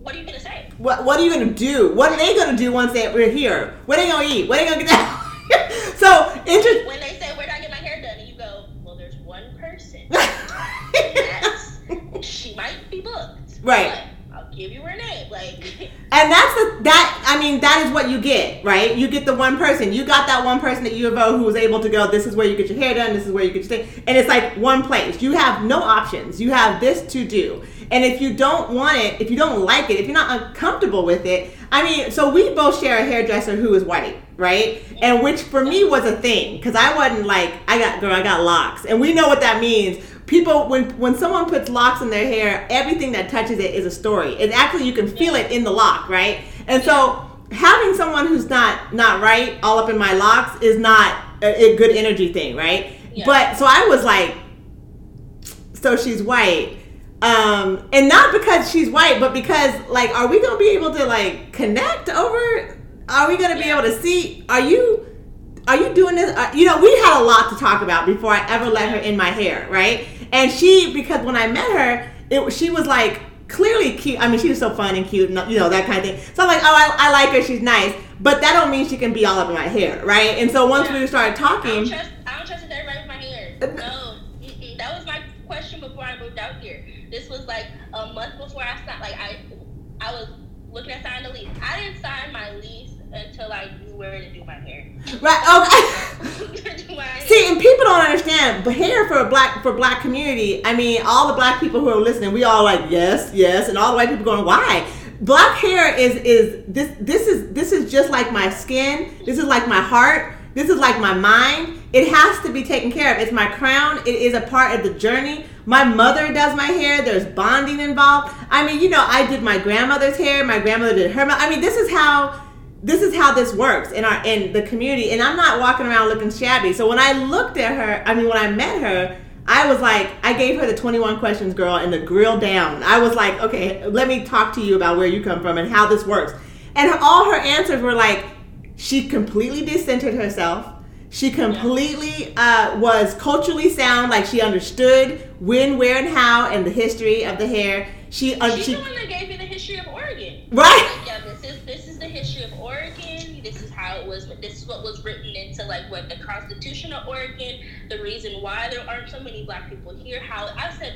What are you gonna say? what, what are you gonna do what are they gonna do once they, we're here what are they gonna eat what are they gonna get so interest When they say where do I get my hair done, and you go, well, there's one person. yes, she might be booked. Right. I'll give you her name. Like, And that's the that I mean that is what you get, right? You get the one person. You got that one person at U of O who was able to go. This is where you get your hair done. This is where you get your thing. And it's like one place. You have no options. You have this to do. And if you don't want it, if you don't like it, if you're not uncomfortable with it, I mean, so we both share a hairdresser who is white, right? And which for me was a thing because I wasn't like I got girl, I got locks, and we know what that means people when when someone puts locks in their hair everything that touches it is a story it actually you can feel it in the lock right and so having someone who's not not right all up in my locks is not a, a good energy thing right Yeah. but so i was like so she's white um and not because she's white but because like are we gonna be able to like connect over are we gonna be Yeah. able to see are you are you doing this? Uh, you know, we had a lot to talk about before I ever let her in my hair, right? And she, because when I met her, it she was like clearly cute. I mean, she was so fun and cute, and you know that kind of thing. So I'm like, oh, I, I like her. She's nice, but that don't mean she can be all up in my hair, right? And so once Yeah. we started talking, I don't trust. I don't trust everybody with my hair. Uh, no, Mm-mm. that was my question before I moved out here. This was like a month before I signed. Like I, I was looking at signing the lease. I didn't sign my lease until I knew where to do my hair. right? Okay. Do my hair. See, and people don't understand, but hair for a black for black community. I mean, all the black people who are listening, we all like yes, yes, and all the white people going why. Black hair is is this this is this is just like my skin. This is like my heart. This is like my mind. It has to be taken care of. It's my crown. It is a part of the journey. My mother does my hair. There's bonding involved. I mean, you know, I did my grandmother's hair. My grandmother did her. I mean, this is how this is how this works in our in the community and i'm not walking around looking shabby. So when i looked at her i mean when i met her i was like i gave her the 21 questions girl and the grill down. I was like okay let me talk to you about where you come from and how this works. And all her answers were like she completely decentered herself. She completely uh, was culturally sound like she understood when where and how and the history of the hair. She, uh, She's she the one that gave me the history of Oregon. right this is this is the history of Oregon. This is how it was. This is what was written into like what the Constitution of Oregon. The reason why there aren't so many Black people here. How I said,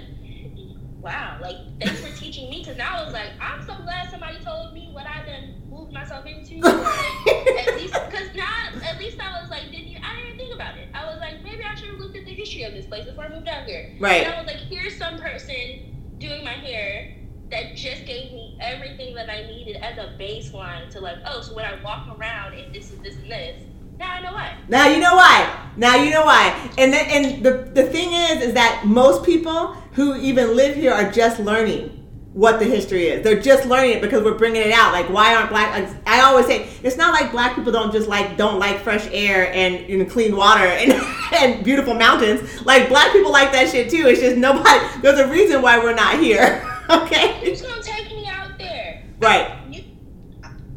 wow, like thanks for teaching me. Because now I was like, I'm so glad somebody told me what I done moved myself into. Like, at least because now at least I was like, didn't you? I didn't think about it. I was like, maybe I should have looked at the history of this place before I moved out here. right And I was like, here's some person doing my hair that just gave me everything that I needed as a baseline to like, oh, so when I walk around, if this is this and this, now I know why. Now you know why. Now you know why. And then, and the the thing is, is that most people who even live here are just learning what the history is. They're just learning it because we're bringing it out. Like, why aren't black? Like, I always say it's not like black people don't just like don't like fresh air and know, clean water and and beautiful mountains. Like black people like that shit too. It's just nobody. There's a reason why we're not here. okay. Who's gonna take me out there? Right. You,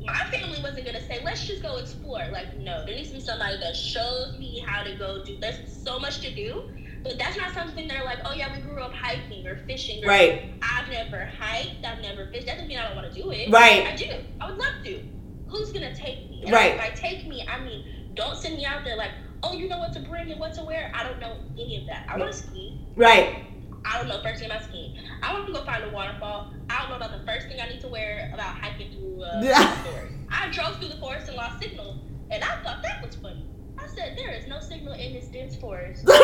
my family wasn't gonna say, let's just go explore. Like, no, there needs to be somebody that shows me how to go do. There's so much to do but that's not something they're like, oh yeah, we grew up hiking or fishing. Or, right. I've never hiked. I've never fished. That doesn't mean I don't want to do it. Right. I do. I would love to. Who's gonna take me? And right. If I take me, I mean, don't send me out there like, oh, you know what to bring and what to wear. I don't know any of that. I want to ski. Right. I don't know first thing about skiing. I want to go find a waterfall. I don't know about the first thing I need to wear about hiking through uh, forest. I drove through the forest and lost signal, and I thought that was funny. I said, there is no signal in this dense forest. she said,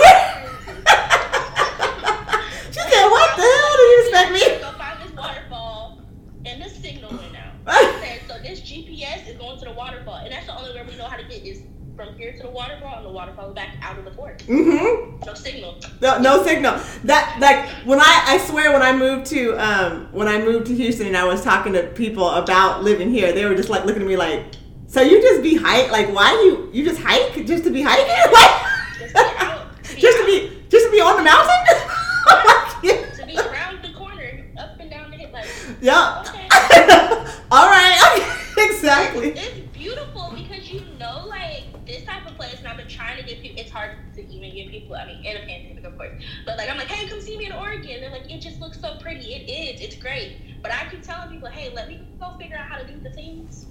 what the hell do you expect me? Go find this waterfall, and the signal went out. I said, so this GPS is going to the waterfall, and that's the only way we know how to get is from here to the waterfall, and the waterfall back out of the forest. Mm-hmm. No signal. No, no signal. That like when I I swear when I moved to um when I moved to Houston and I was talking to people about living here, they were just like looking at me like so you just be hike like why you you just hike just to be hiking like just to be just to be on the mountain? to be around the corner, up and down the hill, like yeah. Okay. All right. exactly. It's, it's, beautiful because you know, like this type of place, and I've been trying to get people. It's hard people. I mean, in a pandemic, of course, but like I'm like, hey, come see me in Oregon. They're like, it just looks so pretty. It is. It's great. But I keep telling people, hey, let me go figure out how to do the things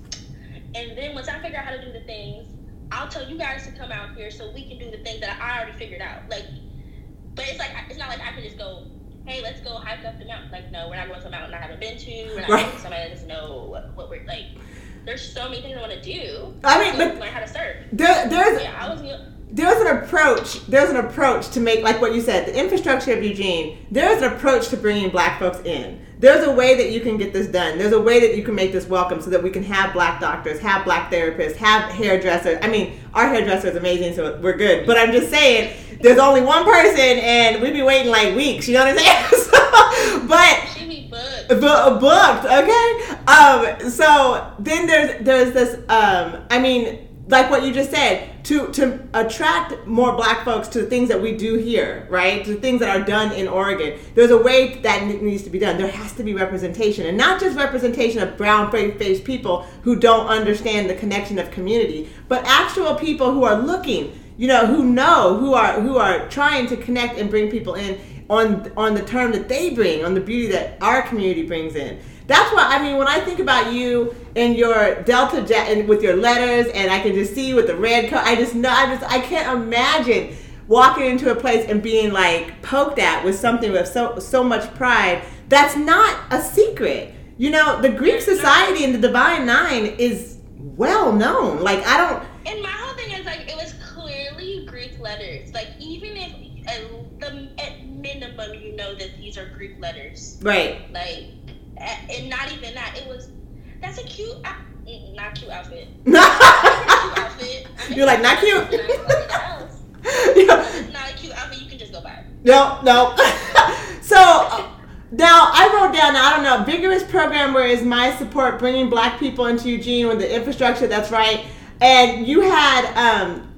and then once I figure out how to do the things, I'll tell you guys to come out here so we can do the things that I already figured out. Like, but it's like it's not like I can just go, hey, let's go hike up the mountain. Like, no, we're not going to a mountain I haven't been to. We're not right. going to somebody that doesn't know what, what we're like. There's so many things I want to do. I mean, but learn how to surf. There, there's yeah, I was there's an approach there's an approach to make like what you said the infrastructure of eugene there's an approach to bringing black folks in. There's a way that you can get this done. There's a way that you can make this welcome so that we can have black doctors have black therapists have hairdressers. I mean our hairdresser is amazing so we're good. But i'm just saying there's only one person and we'd be waiting like weeks you know what i'm saying so, but she be booked. booked okay? Um so then there's there's this um i mean like what you just said, to to attract more black folks to the things that we do here, right? To things that are done in Oregon. There's a way that needs to be done. There has to be representation, and not just representation of brown faced people who don't understand the connection of community, but actual people who are looking, you know, who know, who are who are trying to connect and bring people in on on the term that they bring, on the beauty that our community brings in. That's why I mean when I think about you and your Delta jet and with your letters, and I can just see you with the red coat. I just know I just I can't imagine walking into a place and being like poked at with something with so so much pride. That's not a secret. You know, the Greek society and the Divine Nine is well known. Like I don't. And my whole thing is like it was clearly Greek letters. Like even if at, the, at minimum you know that these are Greek letters. Right. Like and not even that. It was that's a cute, uh, not cute outfit. cute outfit. You're like not cute. yeah. Not a cute outfit. You can just go buy. No, no. so. Uh, now I wrote down. I don't know. Vigorous program where is my support bringing Black people into Eugene with the infrastructure. That's right. And you had um,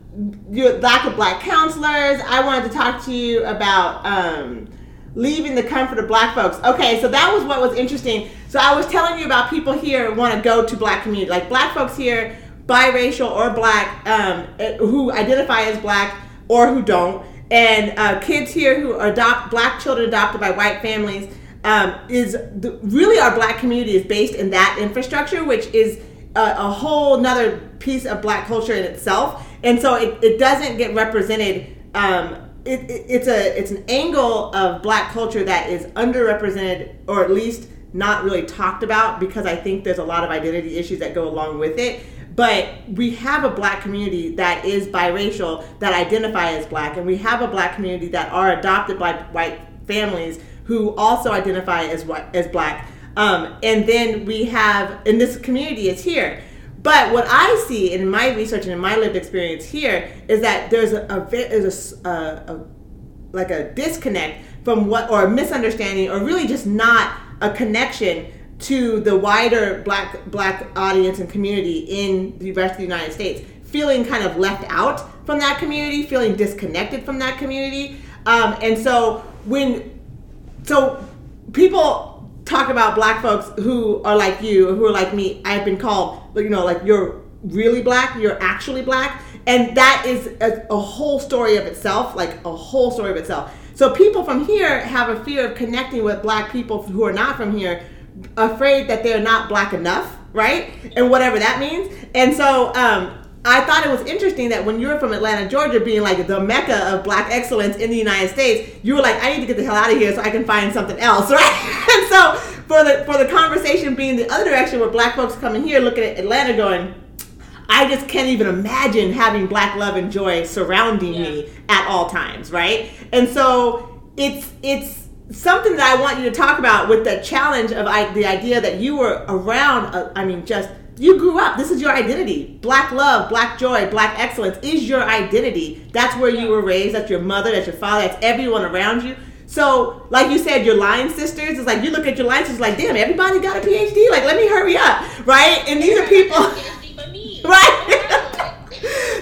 your lack of Black counselors. I wanted to talk to you about um, leaving the comfort of black folks. Okay, so that was what was interesting. So I was telling you about people here want to go to black community, like black folks here, biracial or black, um, eh, who identify as black or who don't, and uh, kids here who adopt black children adopted by white families. Um, is the, really our black community is based in that infrastructure, which is a, a whole nother piece of black culture in itself, and so it, it doesn't get represented um, it, it, it's a it's an angle of black culture that is underrepresented or at least not really talked about because I think there's a lot of identity issues that go along with it. But we have a black community that is biracial that identify as black, and we have a black community that are adopted by white families who also identify as as black. Um, and then we have, and this community is here. But what I see in my research and in my lived experience here is that there's a, a a, a, a like a disconnect from what or a misunderstanding or really just not a connection to the wider black black audience and community in the rest of the United States, feeling kind of left out from that community, feeling disconnected from that community, um, and so when so people talk about black folks who are like you, who are like me. I've been called, you know, like you're really black, you're actually black, and that is a, a whole story of itself, like a whole story of itself. So people from here have a fear of connecting with black people who are not from here, afraid that they're not black enough, right? And whatever that means. And so um, I thought it was interesting that when you were from Atlanta, Georgia, being like the mecca of black excellence in the United States, you were like, I need to get the hell out of here so I can find something else, right? So for the for the conversation being the other direction, where black folks coming here looking at Atlanta, going, I just can't even imagine having black love and joy surrounding yeah. me at all times, right? And so it's it's something that I want you to talk about with the challenge of I, the idea that you were around. Uh, I mean, just you grew up. This is your identity. Black love, black joy, black excellence is your identity. That's where you were raised. That's your mother. That's your father. That's everyone around you. So, like you said, your line sisters is like you look at your line sisters like, damn, everybody got a PhD. Like, let me hurry up, right? And these are people, right?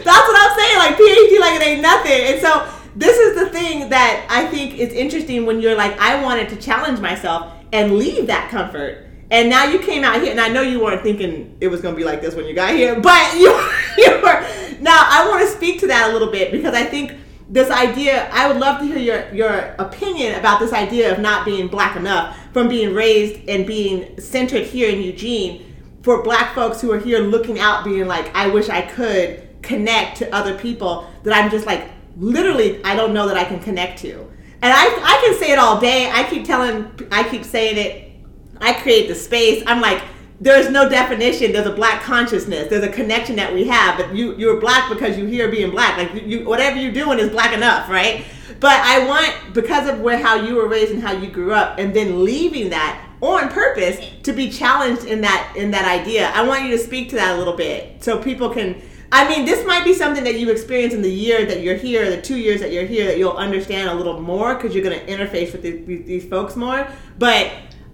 That's what I'm saying. Like PhD, like it ain't nothing. And so this is the thing that I think is interesting when you're like, I wanted to challenge myself and leave that comfort and now you came out here, and I know you weren't thinking it was going to be like this when you got here, but you, you were. Now, I want to speak to that a little bit because I think this idea, I would love to hear your, your opinion about this idea of not being black enough from being raised and being centered here in Eugene for black folks who are here looking out, being like, I wish I could connect to other people that I'm just like, literally, I don't know that I can connect to. And I, I can say it all day. I keep telling, I keep saying it I create the space. I'm like, there's no definition. There's a black consciousness. There's a connection that we have. But you you're black because you hear being black. Like you, whatever you're doing is black enough, right? But I want because of where how you were raised and how you grew up, and then leaving that on purpose to be challenged in that in that idea. I want you to speak to that a little bit so people can. I mean, this might be something that you experience in the year that you're here, the two years that you're here, that you'll understand a little more because you're going to interface with these, these folks more. But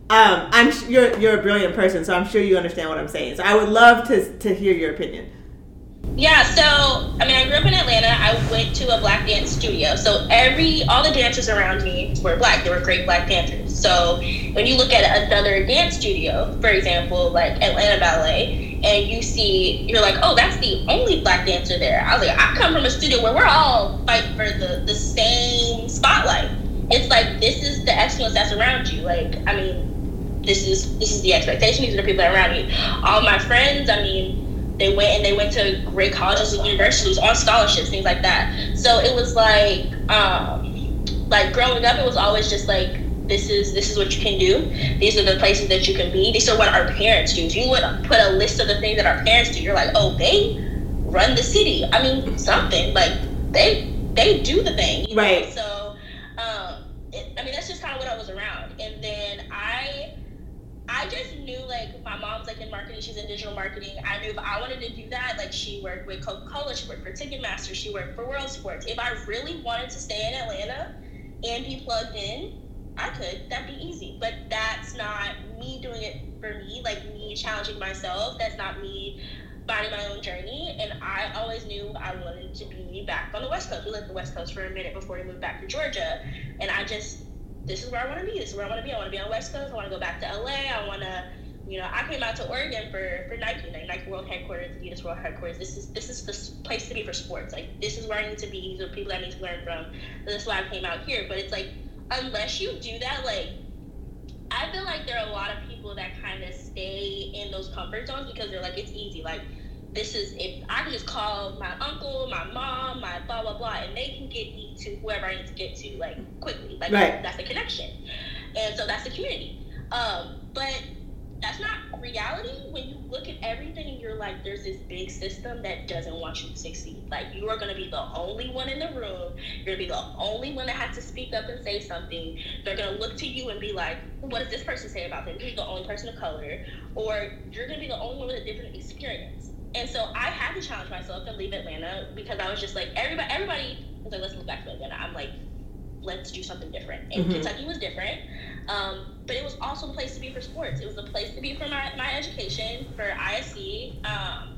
um, I'm you're you're a brilliant person, so I'm sure you understand what I'm saying. So I would love to to hear your opinion. Yeah, so I mean, I grew up in Atlanta. I went to a black dance studio. So every all the dancers around me were black. They were great black dancers. So when you look at another dance studio, for example, like Atlanta Ballet, and you see, you're like, oh, that's the only black dancer there. I was like, I come from a studio where we're all fighting for the the same spotlight. It's like this is the excellence that's around you. Like, I mean, this is this is the expectation. These are the people around you. All my friends, I mean, they went and they went to great colleges and universities on scholarships, things like that. So it was like, um, like growing up, it was always just like this is this is what you can do. These are the places that you can be. These are what our parents do. If you would put a list of the things that our parents do, you're like, oh, they run the city. I mean, something like they they do the thing, right? Know? So, um, it, I mean, that's just kind of what I was around, and then I I just knew like my mom's like in marketing, she's in digital marketing. I knew if I wanted to do that, like she worked with Coca Cola, she worked for Ticketmaster, she worked for World Sports. If I really wanted to stay in Atlanta and be plugged in, I could. That'd be easy. But that's not me doing it for me, like me challenging myself. That's not me finding my own journey. And I always knew I wanted to be back on the West Coast. We lived the West Coast for a minute before we moved back to Georgia. And I just this is where I want to be. This is where I want to be. I want to be on West Coast. I want to go back to LA. I want to, you know, I came out to Oregon for for Nike, like Nike World Headquarters, Adidas World Headquarters. This is this is the place to be for sports. Like this is where I need to be. These are people I need to learn from. And that's why I came out here. But it's like unless you do that, like I feel like there are a lot of people that kind of stay in those comfort zones because they're like it's easy. Like this is if I can just call my uncle, my mom, my blah blah blah, and they can get me to whoever I need to get to like quickly. Like right. that's the connection, and so that's the community. Um, but that's not reality, when you look at everything and you're like, there's this big system that doesn't want you to succeed. Like, you are going to be the only one in the room. You're going to be the only one that has to speak up and say something. They're going to look to you and be like, what does this person say about them? You're the only person of color. Or you're going to be the only one with a different experience. And so I had to challenge myself and leave Atlanta because I was just like, everybody, everybody was like, let's move back to Atlanta. I'm like, let's do something different. And mm-hmm. Kentucky was different. Um, but it was also a place to be for sports. It was a place to be for my, my education, for ISC, um,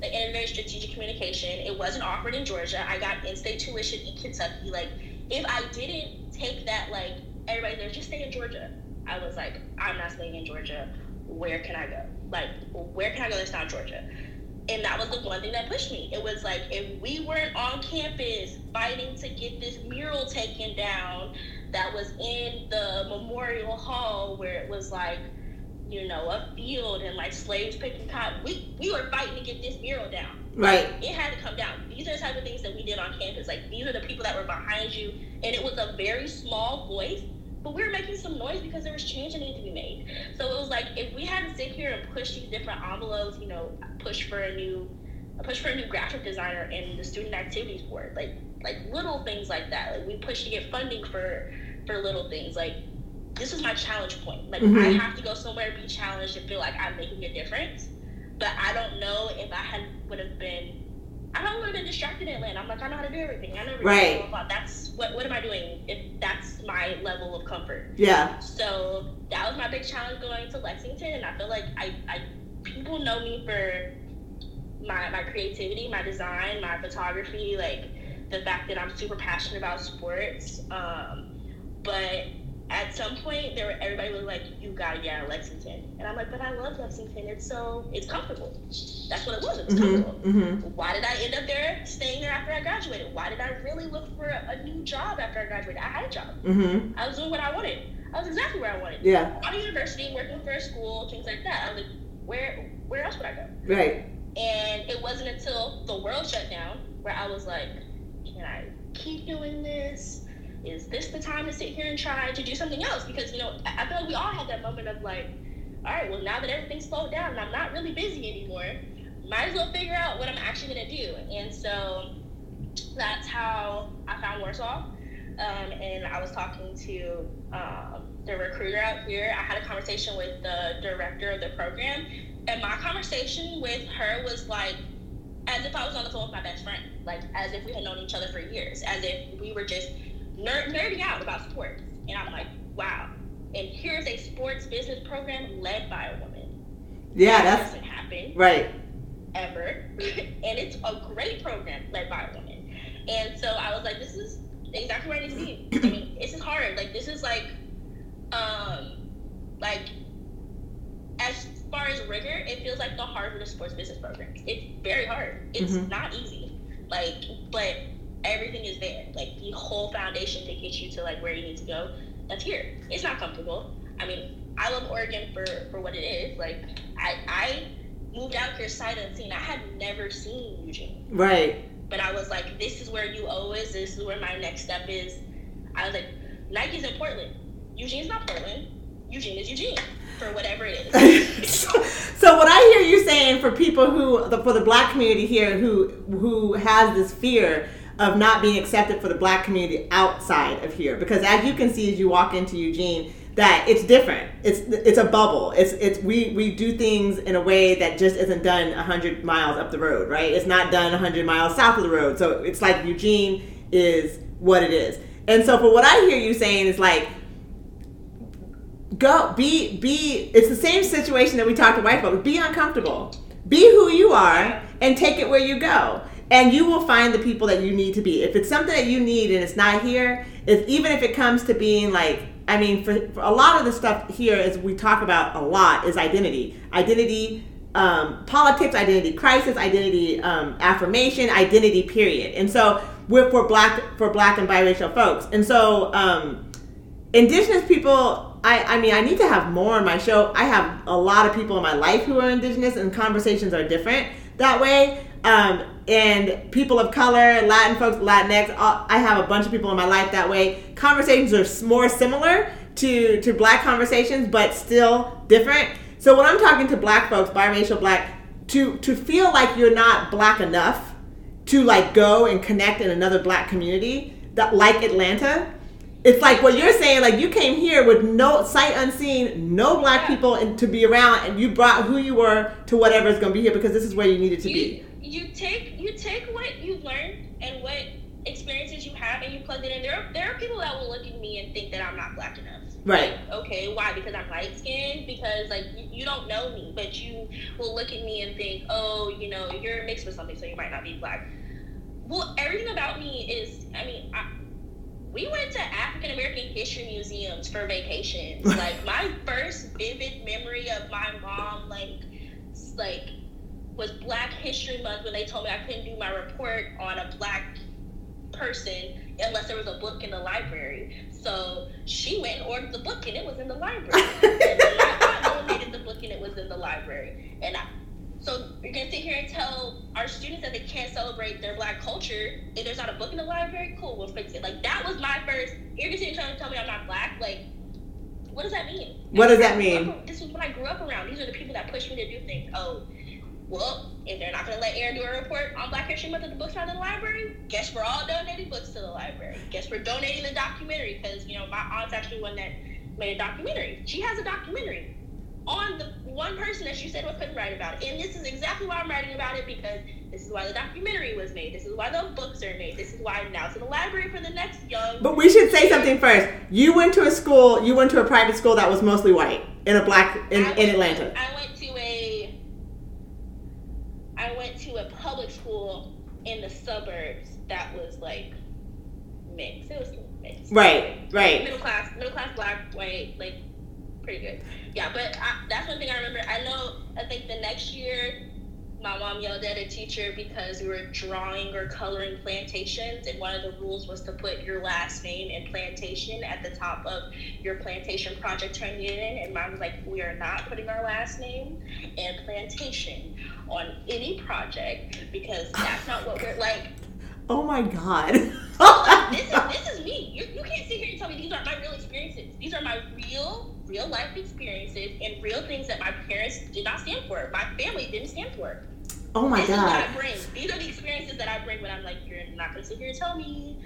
the integrated strategic communication. It wasn't offered in Georgia. I got in-state tuition in Kentucky. Like, if I didn't take that, like, everybody there, just stay in Georgia. I was like, I'm not staying in Georgia. Where can I go? Like, where can I go that's not Georgia? And that was the one thing that pushed me. It was like, if we weren't on campus fighting to get this mural taken down, that was in the memorial hall where it was like, you know, a field and like slaves picking cotton. We we were fighting to get this mural down. Right. It had to come down. These are the type of things that we did on campus. Like these are the people that were behind you, and it was a very small voice, but we were making some noise because there was change that needed to be made. So it was like if we had to sit here and push these different envelopes, you know, push for a new, push for a new graphic designer in the student activities board, like like little things like that. Like we push to get funding for for little things. Like this is my challenge point. Like mm-hmm. I have to go somewhere, be challenged, and feel like I'm making a difference. But I don't know if I had would have been. I don't have been distracted in Atlanta. I'm like, I know how to do everything. I know right. about that's what what am I doing if that's my level of comfort. Yeah. So that was my big challenge going to Lexington, and I feel like I, I people know me for my my creativity, my design, my photography, like the fact that I'm super passionate about sports. Um, but at some point, there were, everybody was like, "You gotta get out of Lexington," and I'm like, "But I love Lexington. It's so it's comfortable. That's what it was. It was mm-hmm, comfortable. Mm-hmm. Why did I end up there, staying there after I graduated? Why did I really look for a, a new job after I graduated? I had a job. Mm-hmm. I was doing what I wanted. I was exactly where I wanted. Yeah. Out of university, working for a school, things like that. I was like, where where else would I go? Right. And it wasn't until the world shut down where I was like, can I keep doing this? Is this the time to sit here and try to do something else? Because, you know, I feel like we all had that moment of like, all right, well, now that everything's slowed down and I'm not really busy anymore, might as well figure out what I'm actually going to do. And so that's how I found Warsaw. Um, and I was talking to um, the recruiter out here. I had a conversation with the director of the program. And my conversation with her was like, as if I was on the phone with my best friend, like as if we had known each other for years, as if we were just nerd, nerding out about sports. And I'm like, wow. And here's a sports business program led by a woman. Yeah, that that's doesn't happen. Right. Ever. and it's a great program led by a woman. And so I was like, this is exactly where I need to be. I mean, this is hard. Like this is like um like as far as rigor, it feels like the Harvard of sports business programs. It's very hard. It's mm-hmm. not easy. Like, but everything is there. Like the whole foundation to get you to like where you need to go. That's here. It's not comfortable. I mean, I love Oregon for for what it is. Like I I moved out here sight unseen. I had never seen Eugene. Right. But I was like, this is where UO is. This is where my next step is. I was like, Nike's in Portland. Eugene's not Portland. Eugene is Eugene for whatever it is. so what I hear you saying for people who, the, for the black community here who who has this fear of not being accepted for the black community outside of here. Because as you can see as you walk into Eugene that it's different. It's it's a bubble. It's it's we we do things in a way that just isn't done 100 miles up the road right? It's not done 100 miles south of the road. So it's like Eugene is what it is. And so for what I hear you saying is like go be be it's the same situation that we talked to white folks. Be uncomfortable. Be who you are and take it where you go and you will find the people that you need to be. If it's something that you need and it's not here, if even if it comes to being like, I mean, for, for a lot of the stuff here, as we talk about a lot, is identity, identity, um, politics, identity crisis, identity um, affirmation, identity. Period. And so we're for black for black and biracial folks, and so um, indigenous people. I, I mean, I need to have more on my show. I have a lot of people in my life who are indigenous, and conversations are different that way. Um, and people of color, Latin folks, Latinx. I have a bunch of people in my life that way. Conversations are more similar to to black conversations, but still different. So when I'm talking to black folks, biracial black, to to feel like you're not black enough to like go and connect in another black community that like Atlanta. It's like what you're saying, like you came here with no sight unseen, no black people and to be around, and you brought who you were to whatever is going to be here because this is where you needed to be. You take you take what you've learned and what experiences you have, and you plug it in. There, are, there are people that will look at me and think that I'm not black enough. Right. Like, okay, why? Because I'm light skinned? Because like you, you, don't know me, but you will look at me and think, oh, you know, you're mixed with something, so you might not be black. Well, everything about me is, I mean, I, we went to African American history museums for vacations. like my first vivid memory of my mom, like, like was Black History Month when they told me I couldn't do my report on a black person unless there was a book in the library. So she went and ordered the book and it was in the library. and I donated the book and it was in the library. And I, so you're gonna sit here and tell our students that they can't celebrate their black culture if there's not a book in the library? Cool, we'll fix it. Like that was my first. You're gonna sit trying to tell me I'm not black. Like, what does that mean? What does that mean? Oh, this is what I grew up around. These are the people that pushed me to do things. Oh, well, if they're not going to let Erin do a report on Black History Month at the books out of the library, guess we're all donating books to the library. Guess we're donating the documentary because, you know, my aunt's actually one that made a documentary. She has a documentary on the one person that she said couldn't write about it. And this is exactly why I'm writing about it because this is why the documentary was made. This is why the books are made. This is why I'm now to the library for the next young. But we should say something first. You went to a school, you went to a private school that was mostly white in a black, in, in Atlanta. I went to a I went to a public school in the suburbs that was like mixed. It was mixed. Right, right. Middle class, middle class, black, white, like pretty good. Yeah, but I, that's one thing I remember. I know. I think the next year, my mom yelled at a teacher because we were drawing or coloring plantations, and one of the rules was to put your last name and plantation at the top of your plantation project turning it in. And mom was like, "We are not putting our last name and plantation on any project because that's not what we're like. Oh my god. this, is, this is me. You, you can't sit here and tell me these aren't my real experiences. These are my real, real life experiences and real things that my parents did not stand for. My family didn't stand for. Oh my this god. Is what I bring. These are the experiences that I bring when I'm like, you're not gonna sit here and tell me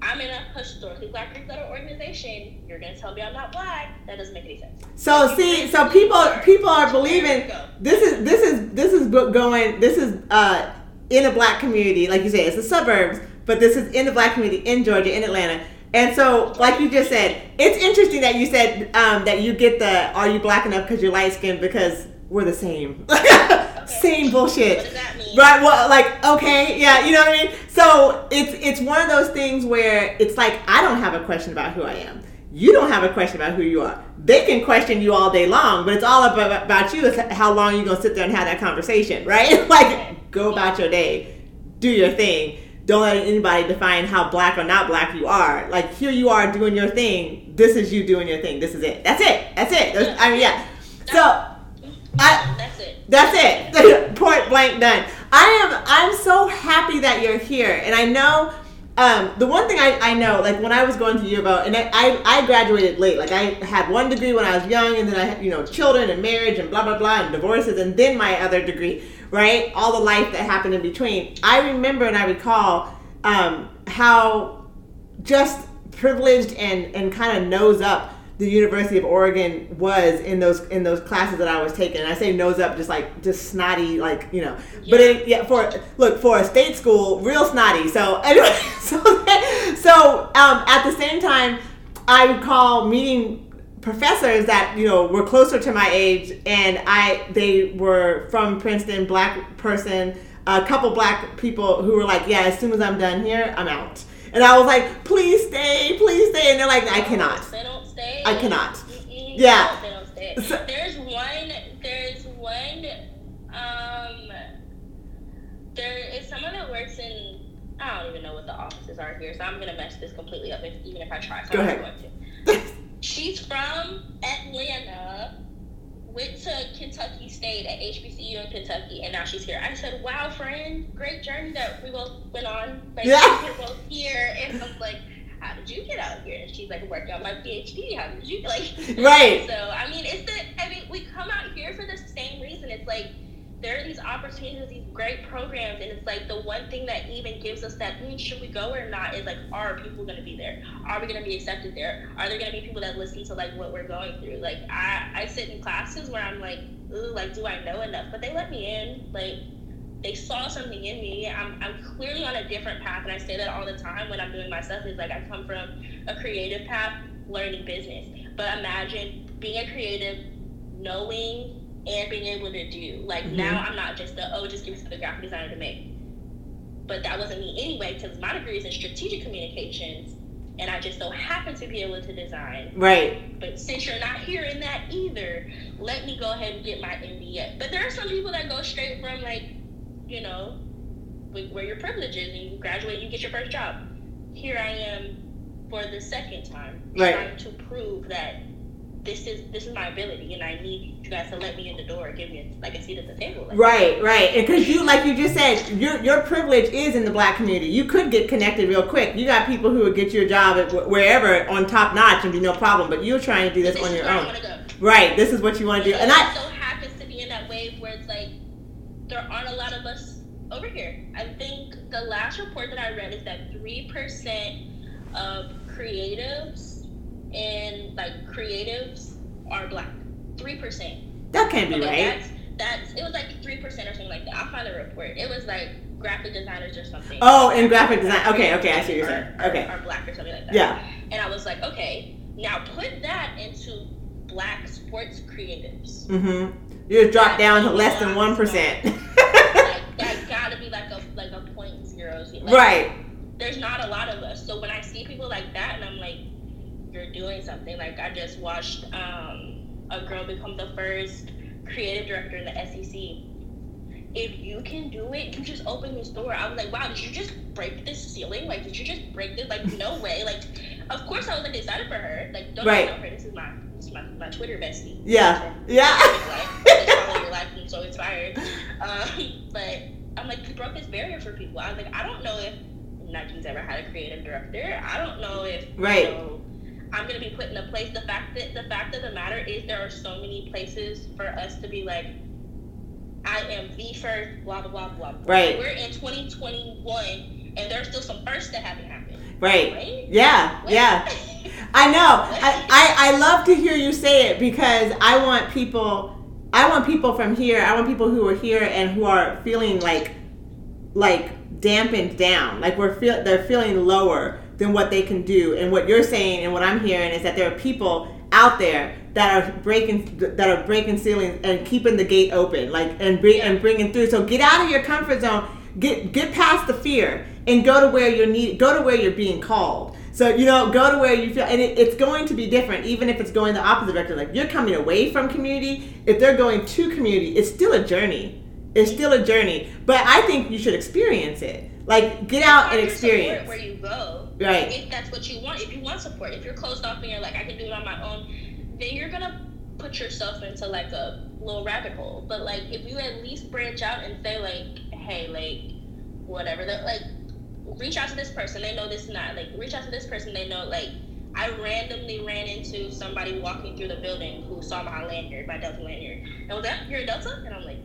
I'm in a historically black Confederate organization. You're gonna tell me I'm not black? That doesn't make any sense. So see, so people people are believing this is this is this is going. This is uh, in a black community, like you say, it's the suburbs, but this is in the black community in Georgia, in Atlanta. And so, like you just said, it's interesting that you said um, that you get the "Are you black enough?" because you're light skinned because we're the same. same bullshit. Right? Well, like okay, yeah, you know what I mean. So it's it's one of those things where it's like I don't have a question about who I am. You don't have a question about who you are. They can question you all day long, but it's all about, about you. Is how long you're gonna sit there and have that conversation, right? like go about your day, do your thing. Don't let anybody define how black or not black you are. Like here you are doing your thing. This is you doing your thing. This is it. That's it. That's it. I mean, yeah. So I, that's it. That's it. Point blank done. I am. I'm so happy that you're here, and I know. Um, the one thing I, I know, like when I was going to of and I, I, I graduated late. Like I had one degree when I was young, and then I had you know children and marriage and blah blah blah and divorces, and then my other degree. Right, all the life that happened in between. I remember and I recall um, how just privileged and and kind of nose up the University of Oregon was in those in those classes that I was taking. And I say nose up, just like just snotty, like you know. Yeah. But it, yeah, for look for a state school, real snotty. So anyway, so so um, at the same time, I recall meeting professors that you know were closer to my age, and I they were from Princeton, black person, a couple black people who were like, yeah, as soon as I'm done here, I'm out. And I was like, please stay, please stay. And they're like, I cannot They don't stay. I cannot. Mm-mm, yeah. No, they don't stay. So, there's one. There's one. Um. There is someone that works in. I don't even know what the offices are here, so I'm gonna mess this completely up, if, even if I try. So Go I'm ahead. Going to. She's from Atlanta went to Kentucky State at HBCU in Kentucky, and now she's here. I said, "Wow, friend, great journey that we both went on. Like, yeah. we're both here." And I'm like, how did you get out here? And she's like, working on my PhD. How did you like? Right. So I mean, it's the I mean, we come out there are these opportunities, these great programs, and it's like the one thing that even gives us that mm, should we go or not is like, are people going to be there? Are we going to be accepted there? Are there going to be people that listen to like what we're going through? Like I, I sit in classes where I'm like, ooh, like do I know enough? But they let me in. Like they saw something in me. I'm, I'm clearly on a different path, and I say that all the time when I'm doing my stuff. Is like I come from a creative path, learning business. But imagine being a creative, knowing and being able to do. Like mm-hmm. now, I'm not just the oh, just give me the graphic designer to make. But that wasn't me anyway, because my degree is in strategic communications, and I just so happen to be able to design. Right. But since you're not hearing that either, let me go ahead and get my MBA. But there are some people that go straight from like, you know, where your privilege is, and you graduate, and you get your first job. Here I am for the second time, right. trying to prove that this is this is my ability, and I need you guys to let me in the door, give me a, like a seat at the table. Like right, right, because you, like you just said, your your privilege is in the black community. You could get connected real quick. You got people who would get you a job at wherever on top notch and be no problem. But you're trying to do this, this on your own. Right. This is what you want to do, and, and I so happens to be in that wave where it's like there aren't a lot of us over here. I think the last report that I read is that three percent of creatives and like creatives are black. Three percent. That can't be okay, right. That's, that's it was like three percent or something like that. I'll find the report. It was like graphic designers or something. Oh, in graphic design. Okay, okay, I see what you're saying. Okay. Are, black or something like that. Yeah. And I was like, okay, now put that into black sports creatives. Mm-hmm. You drop down to less than one percent. like, that gotta be like a like a point zero. Like, right there's not a lot of us. So when I see people like that, and I'm like, you're doing something. Like I just watched um, a girl become the first creative director in the SEC. If you can do it, you just open this door. I was like, wow, did you just break this ceiling? Like, did you just break this? Like, no way. Like, of course I was like excited for her. Like, don't right. know her. This is my this is my, my Twitter bestie. Yeah. Yeah. follow your life. I'm so inspired. Um, but I'm like, you broke this barrier for people. I was like, I don't know if Nike's ever had a creative director. I don't know if right. You know, I'm gonna be put in a place. The fact that the fact of the matter is there are so many places for us to be like, I am the first, blah blah blah blah. Right. We're in 2021, and there's still some firsts that haven't happened. Right. right? Yeah. Yeah. I know. I, I I love to hear you say it because I want people. I want people from here. I want people who are here and who are feeling like like dampened down. Like we're feel they're feeling lower than what they can do. And what you're saying and what I'm hearing is that there are people out there that are breaking that are breaking ceilings and keeping the gate open, like and bring and bringing through. So get out of your comfort zone. Get get past the fear and go to where you're need. Go to where you're being called. So you know, go to where you feel, and it, it's going to be different, even if it's going the opposite direction. Like you're coming away from community. If they're going to community, it's still a journey it's still a journey, but I think you should experience it. Like get out and experience. Where you go, right? If that's what you want, if you want support, if you're closed off and you're like, I can do it on my own, then you're gonna put yourself into like a little rabbit hole. But like, if you at least branch out and say like, hey, like, whatever, that like, reach out to this person. They know this not like, reach out to this person. They know like. I randomly ran into somebody walking through the building who saw my lanyard, my Delta lanyard, and was "You're a Delta?" And I'm like,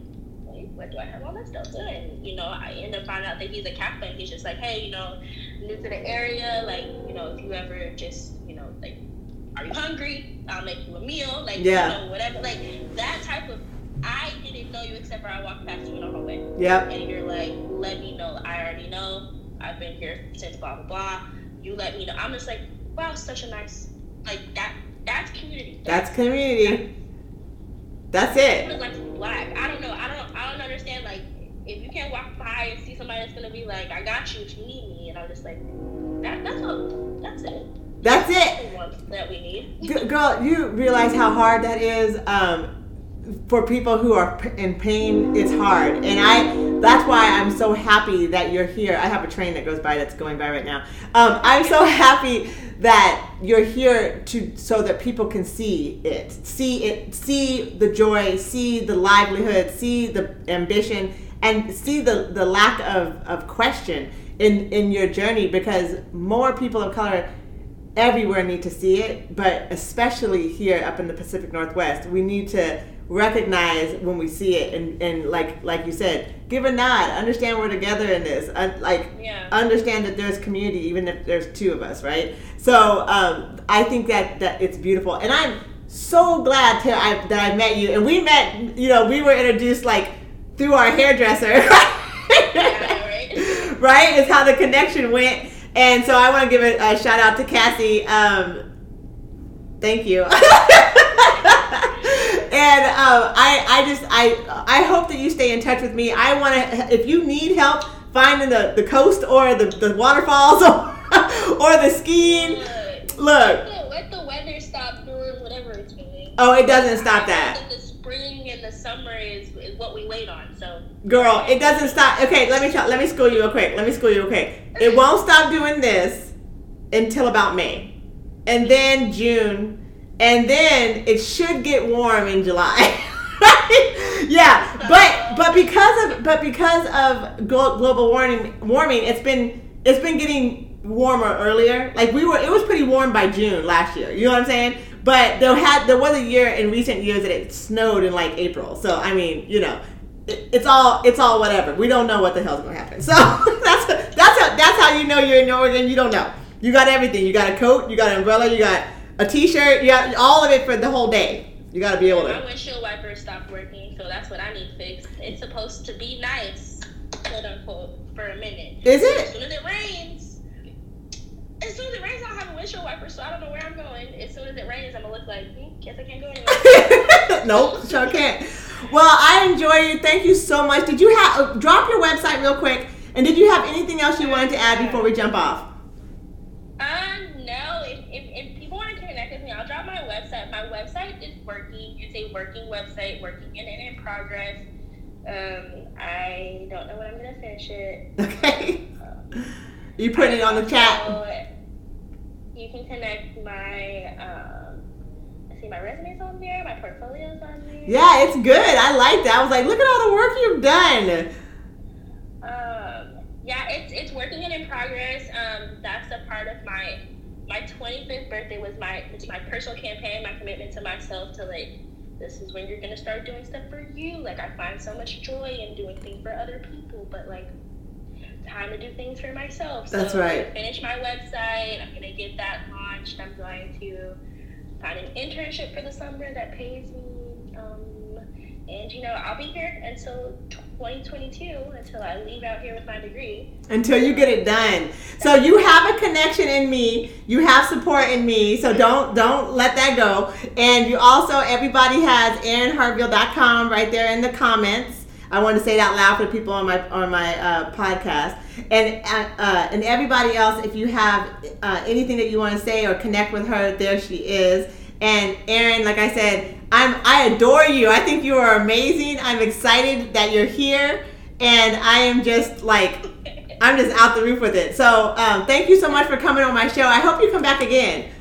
what do I have on this Delta? And, you know, I end up finding out that he's a captain. he's just like, hey, you know, new to the area, like, you know, if you ever just, you know, like, are you hungry? I'll make you a meal, like, yeah. you know, whatever. Like, that type of, I didn't know you except for I walked past you in the hallway. Yeah. And you're like, let me know. I already know. I've been here since blah, blah, blah. You let me know. I'm just like, wow, such a nice, like, that, that's community. That's, that's community. That's it. It like black. I don't know. I don't. I don't understand. Like, if you can't walk by and see somebody that's gonna be like, "I got you if you need me," and I'm just like, that, that's all. That's it. That's it. That we need. Girl, you realize how hard that is. Um, for people who are in pain, it's hard, and I. That's why I'm so happy that you're here. I have a train that goes by that's going by right now. Um, I'm so happy that you're here to so that people can see it. See it see the joy see the livelihood see the ambition and see the the lack of of question in in your journey because more people of color everywhere need to see it, but especially here up in the Pacific Northwest, we need to recognize when we see it and, and like like you said, give a nod, understand we're together in this, Un- like Yeah. understand that there's community even if there's two of us, right? So um, I think that that it's beautiful, and I'm so glad to, I, that I met you, and we met, you know, we were introduced like through our hairdresser. Yeah, right? right? Is how the connection went. And so I want to give a, a shout out to Cassie. Um, thank you. and um, I, I just, I, I hope that you stay in touch with me. I want to, if you need help finding the, the coast or the, the waterfalls or, or the skiing, Look, look. let the, weather stop doing whatever it's doing. Oh, it doesn't stop that. The spring and the summer is, is what we wait on. So Girl, it doesn't stop. Okay, let me tell, let me school you real quick. Let me school you real quick. It won't stop doing this until about May, and then June, and then it should get warm in July. Right? yeah, but but because of but because of global warming, warming, it's been it's been getting warmer earlier. Like we were, it was pretty warm by June last year. You know what I'm saying? But there had there was a year in recent years that it snowed in like April. So I mean, you know, it, it's all it's all whatever. We don't know what the hell's gonna happen. So that's that's how, that's how you know you're in Oregon. You don't know. You got everything. You got a coat. You got an umbrella. You got a t-shirt. You got all of it for the whole day. You got to be able to. my windshield wipers stopped working, so that's what I need fixed. It's supposed to be nice, quote unquote, for a minute. Is it? As soon as it rains, as soon as it rains, I don't have a windshield wiper, so I don't know where I'm going. As soon as it rains, I'm gonna look like, hmm, guess I can't go anywhere. nope, sure can't. Well, I enjoy you. Thank you so much. Did you have drop your website real quick? And did you have anything else you wanted to add before we jump off? Um, no. If, if, if people want to connect with me, I'll drop my website. My website is working. It's a working website, working and in progress. Um, I don't know when I'm gonna finish it. Okay. You put it on the chat. So, you can connect my um. I see my resume's on there. My portfolio's on there. Yeah, it's good. I like that. I was like, look at all the work you've done. Um, yeah, it's it's working and in progress. Um, that's a part of my my 25th birthday was my my personal campaign, my commitment to myself to like this is when you're gonna start doing stuff for you. Like I find so much joy in doing things for other people, but like time to do things for myself. That's so right. I'm gonna finish my website. I'm gonna get that launched. I'm going to find an internship for the summer that pays me. Um, and you know, I'll be here until 2022 until I leave out here with my degree. Until you get it done. So you have a connection in me. You have support in me. So don't don't let that go. And you also everybody has ErinHartville.com right there in the comments. I want to say it out loud for the people on my on my uh, podcast. And uh, uh, and everybody else, if you have uh, anything that you want to say or connect with her, there she is. And Erin, like I said, I'm I adore you. I think you are amazing. I'm excited that you're here, and I am just like I'm just out the roof with it. So um, thank you so much for coming on my show. I hope you come back again.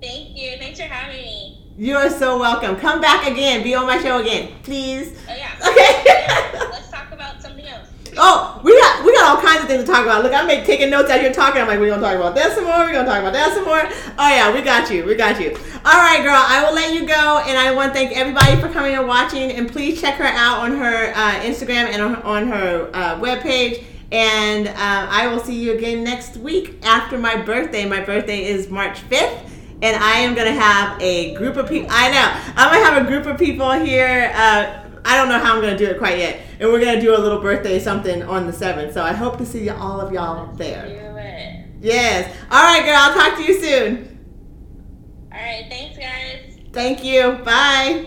Thank you. Thanks for having me. You are so welcome. Come back again. Be on my show again, please. Oh yeah. Okay. Yeah, Let's talk about something else. Oh, we got we got all kinds of things to talk about. Look, I'm taking notes as you're talking. I'm like, we're gonna talk about that some more. We're gonna talk about that some more. Oh yeah, we got you. We got you. All right, girl. I will let you go, and I want to thank everybody for coming and watching. And please check her out on her uh, Instagram and on, on her uh, webpage. And uh, I will see you again next week after my birthday. My birthday is March 5th. And I am gonna have a group of people. I know I'm gonna have a group of people here. Uh, I don't know how I'm gonna do it quite yet, and we're gonna do a little birthday something on the seventh. So I hope to see all of y'all there. Do it. Yes. All right, girl. I'll talk to you soon. All right. Thanks, guys. Thank you. Bye.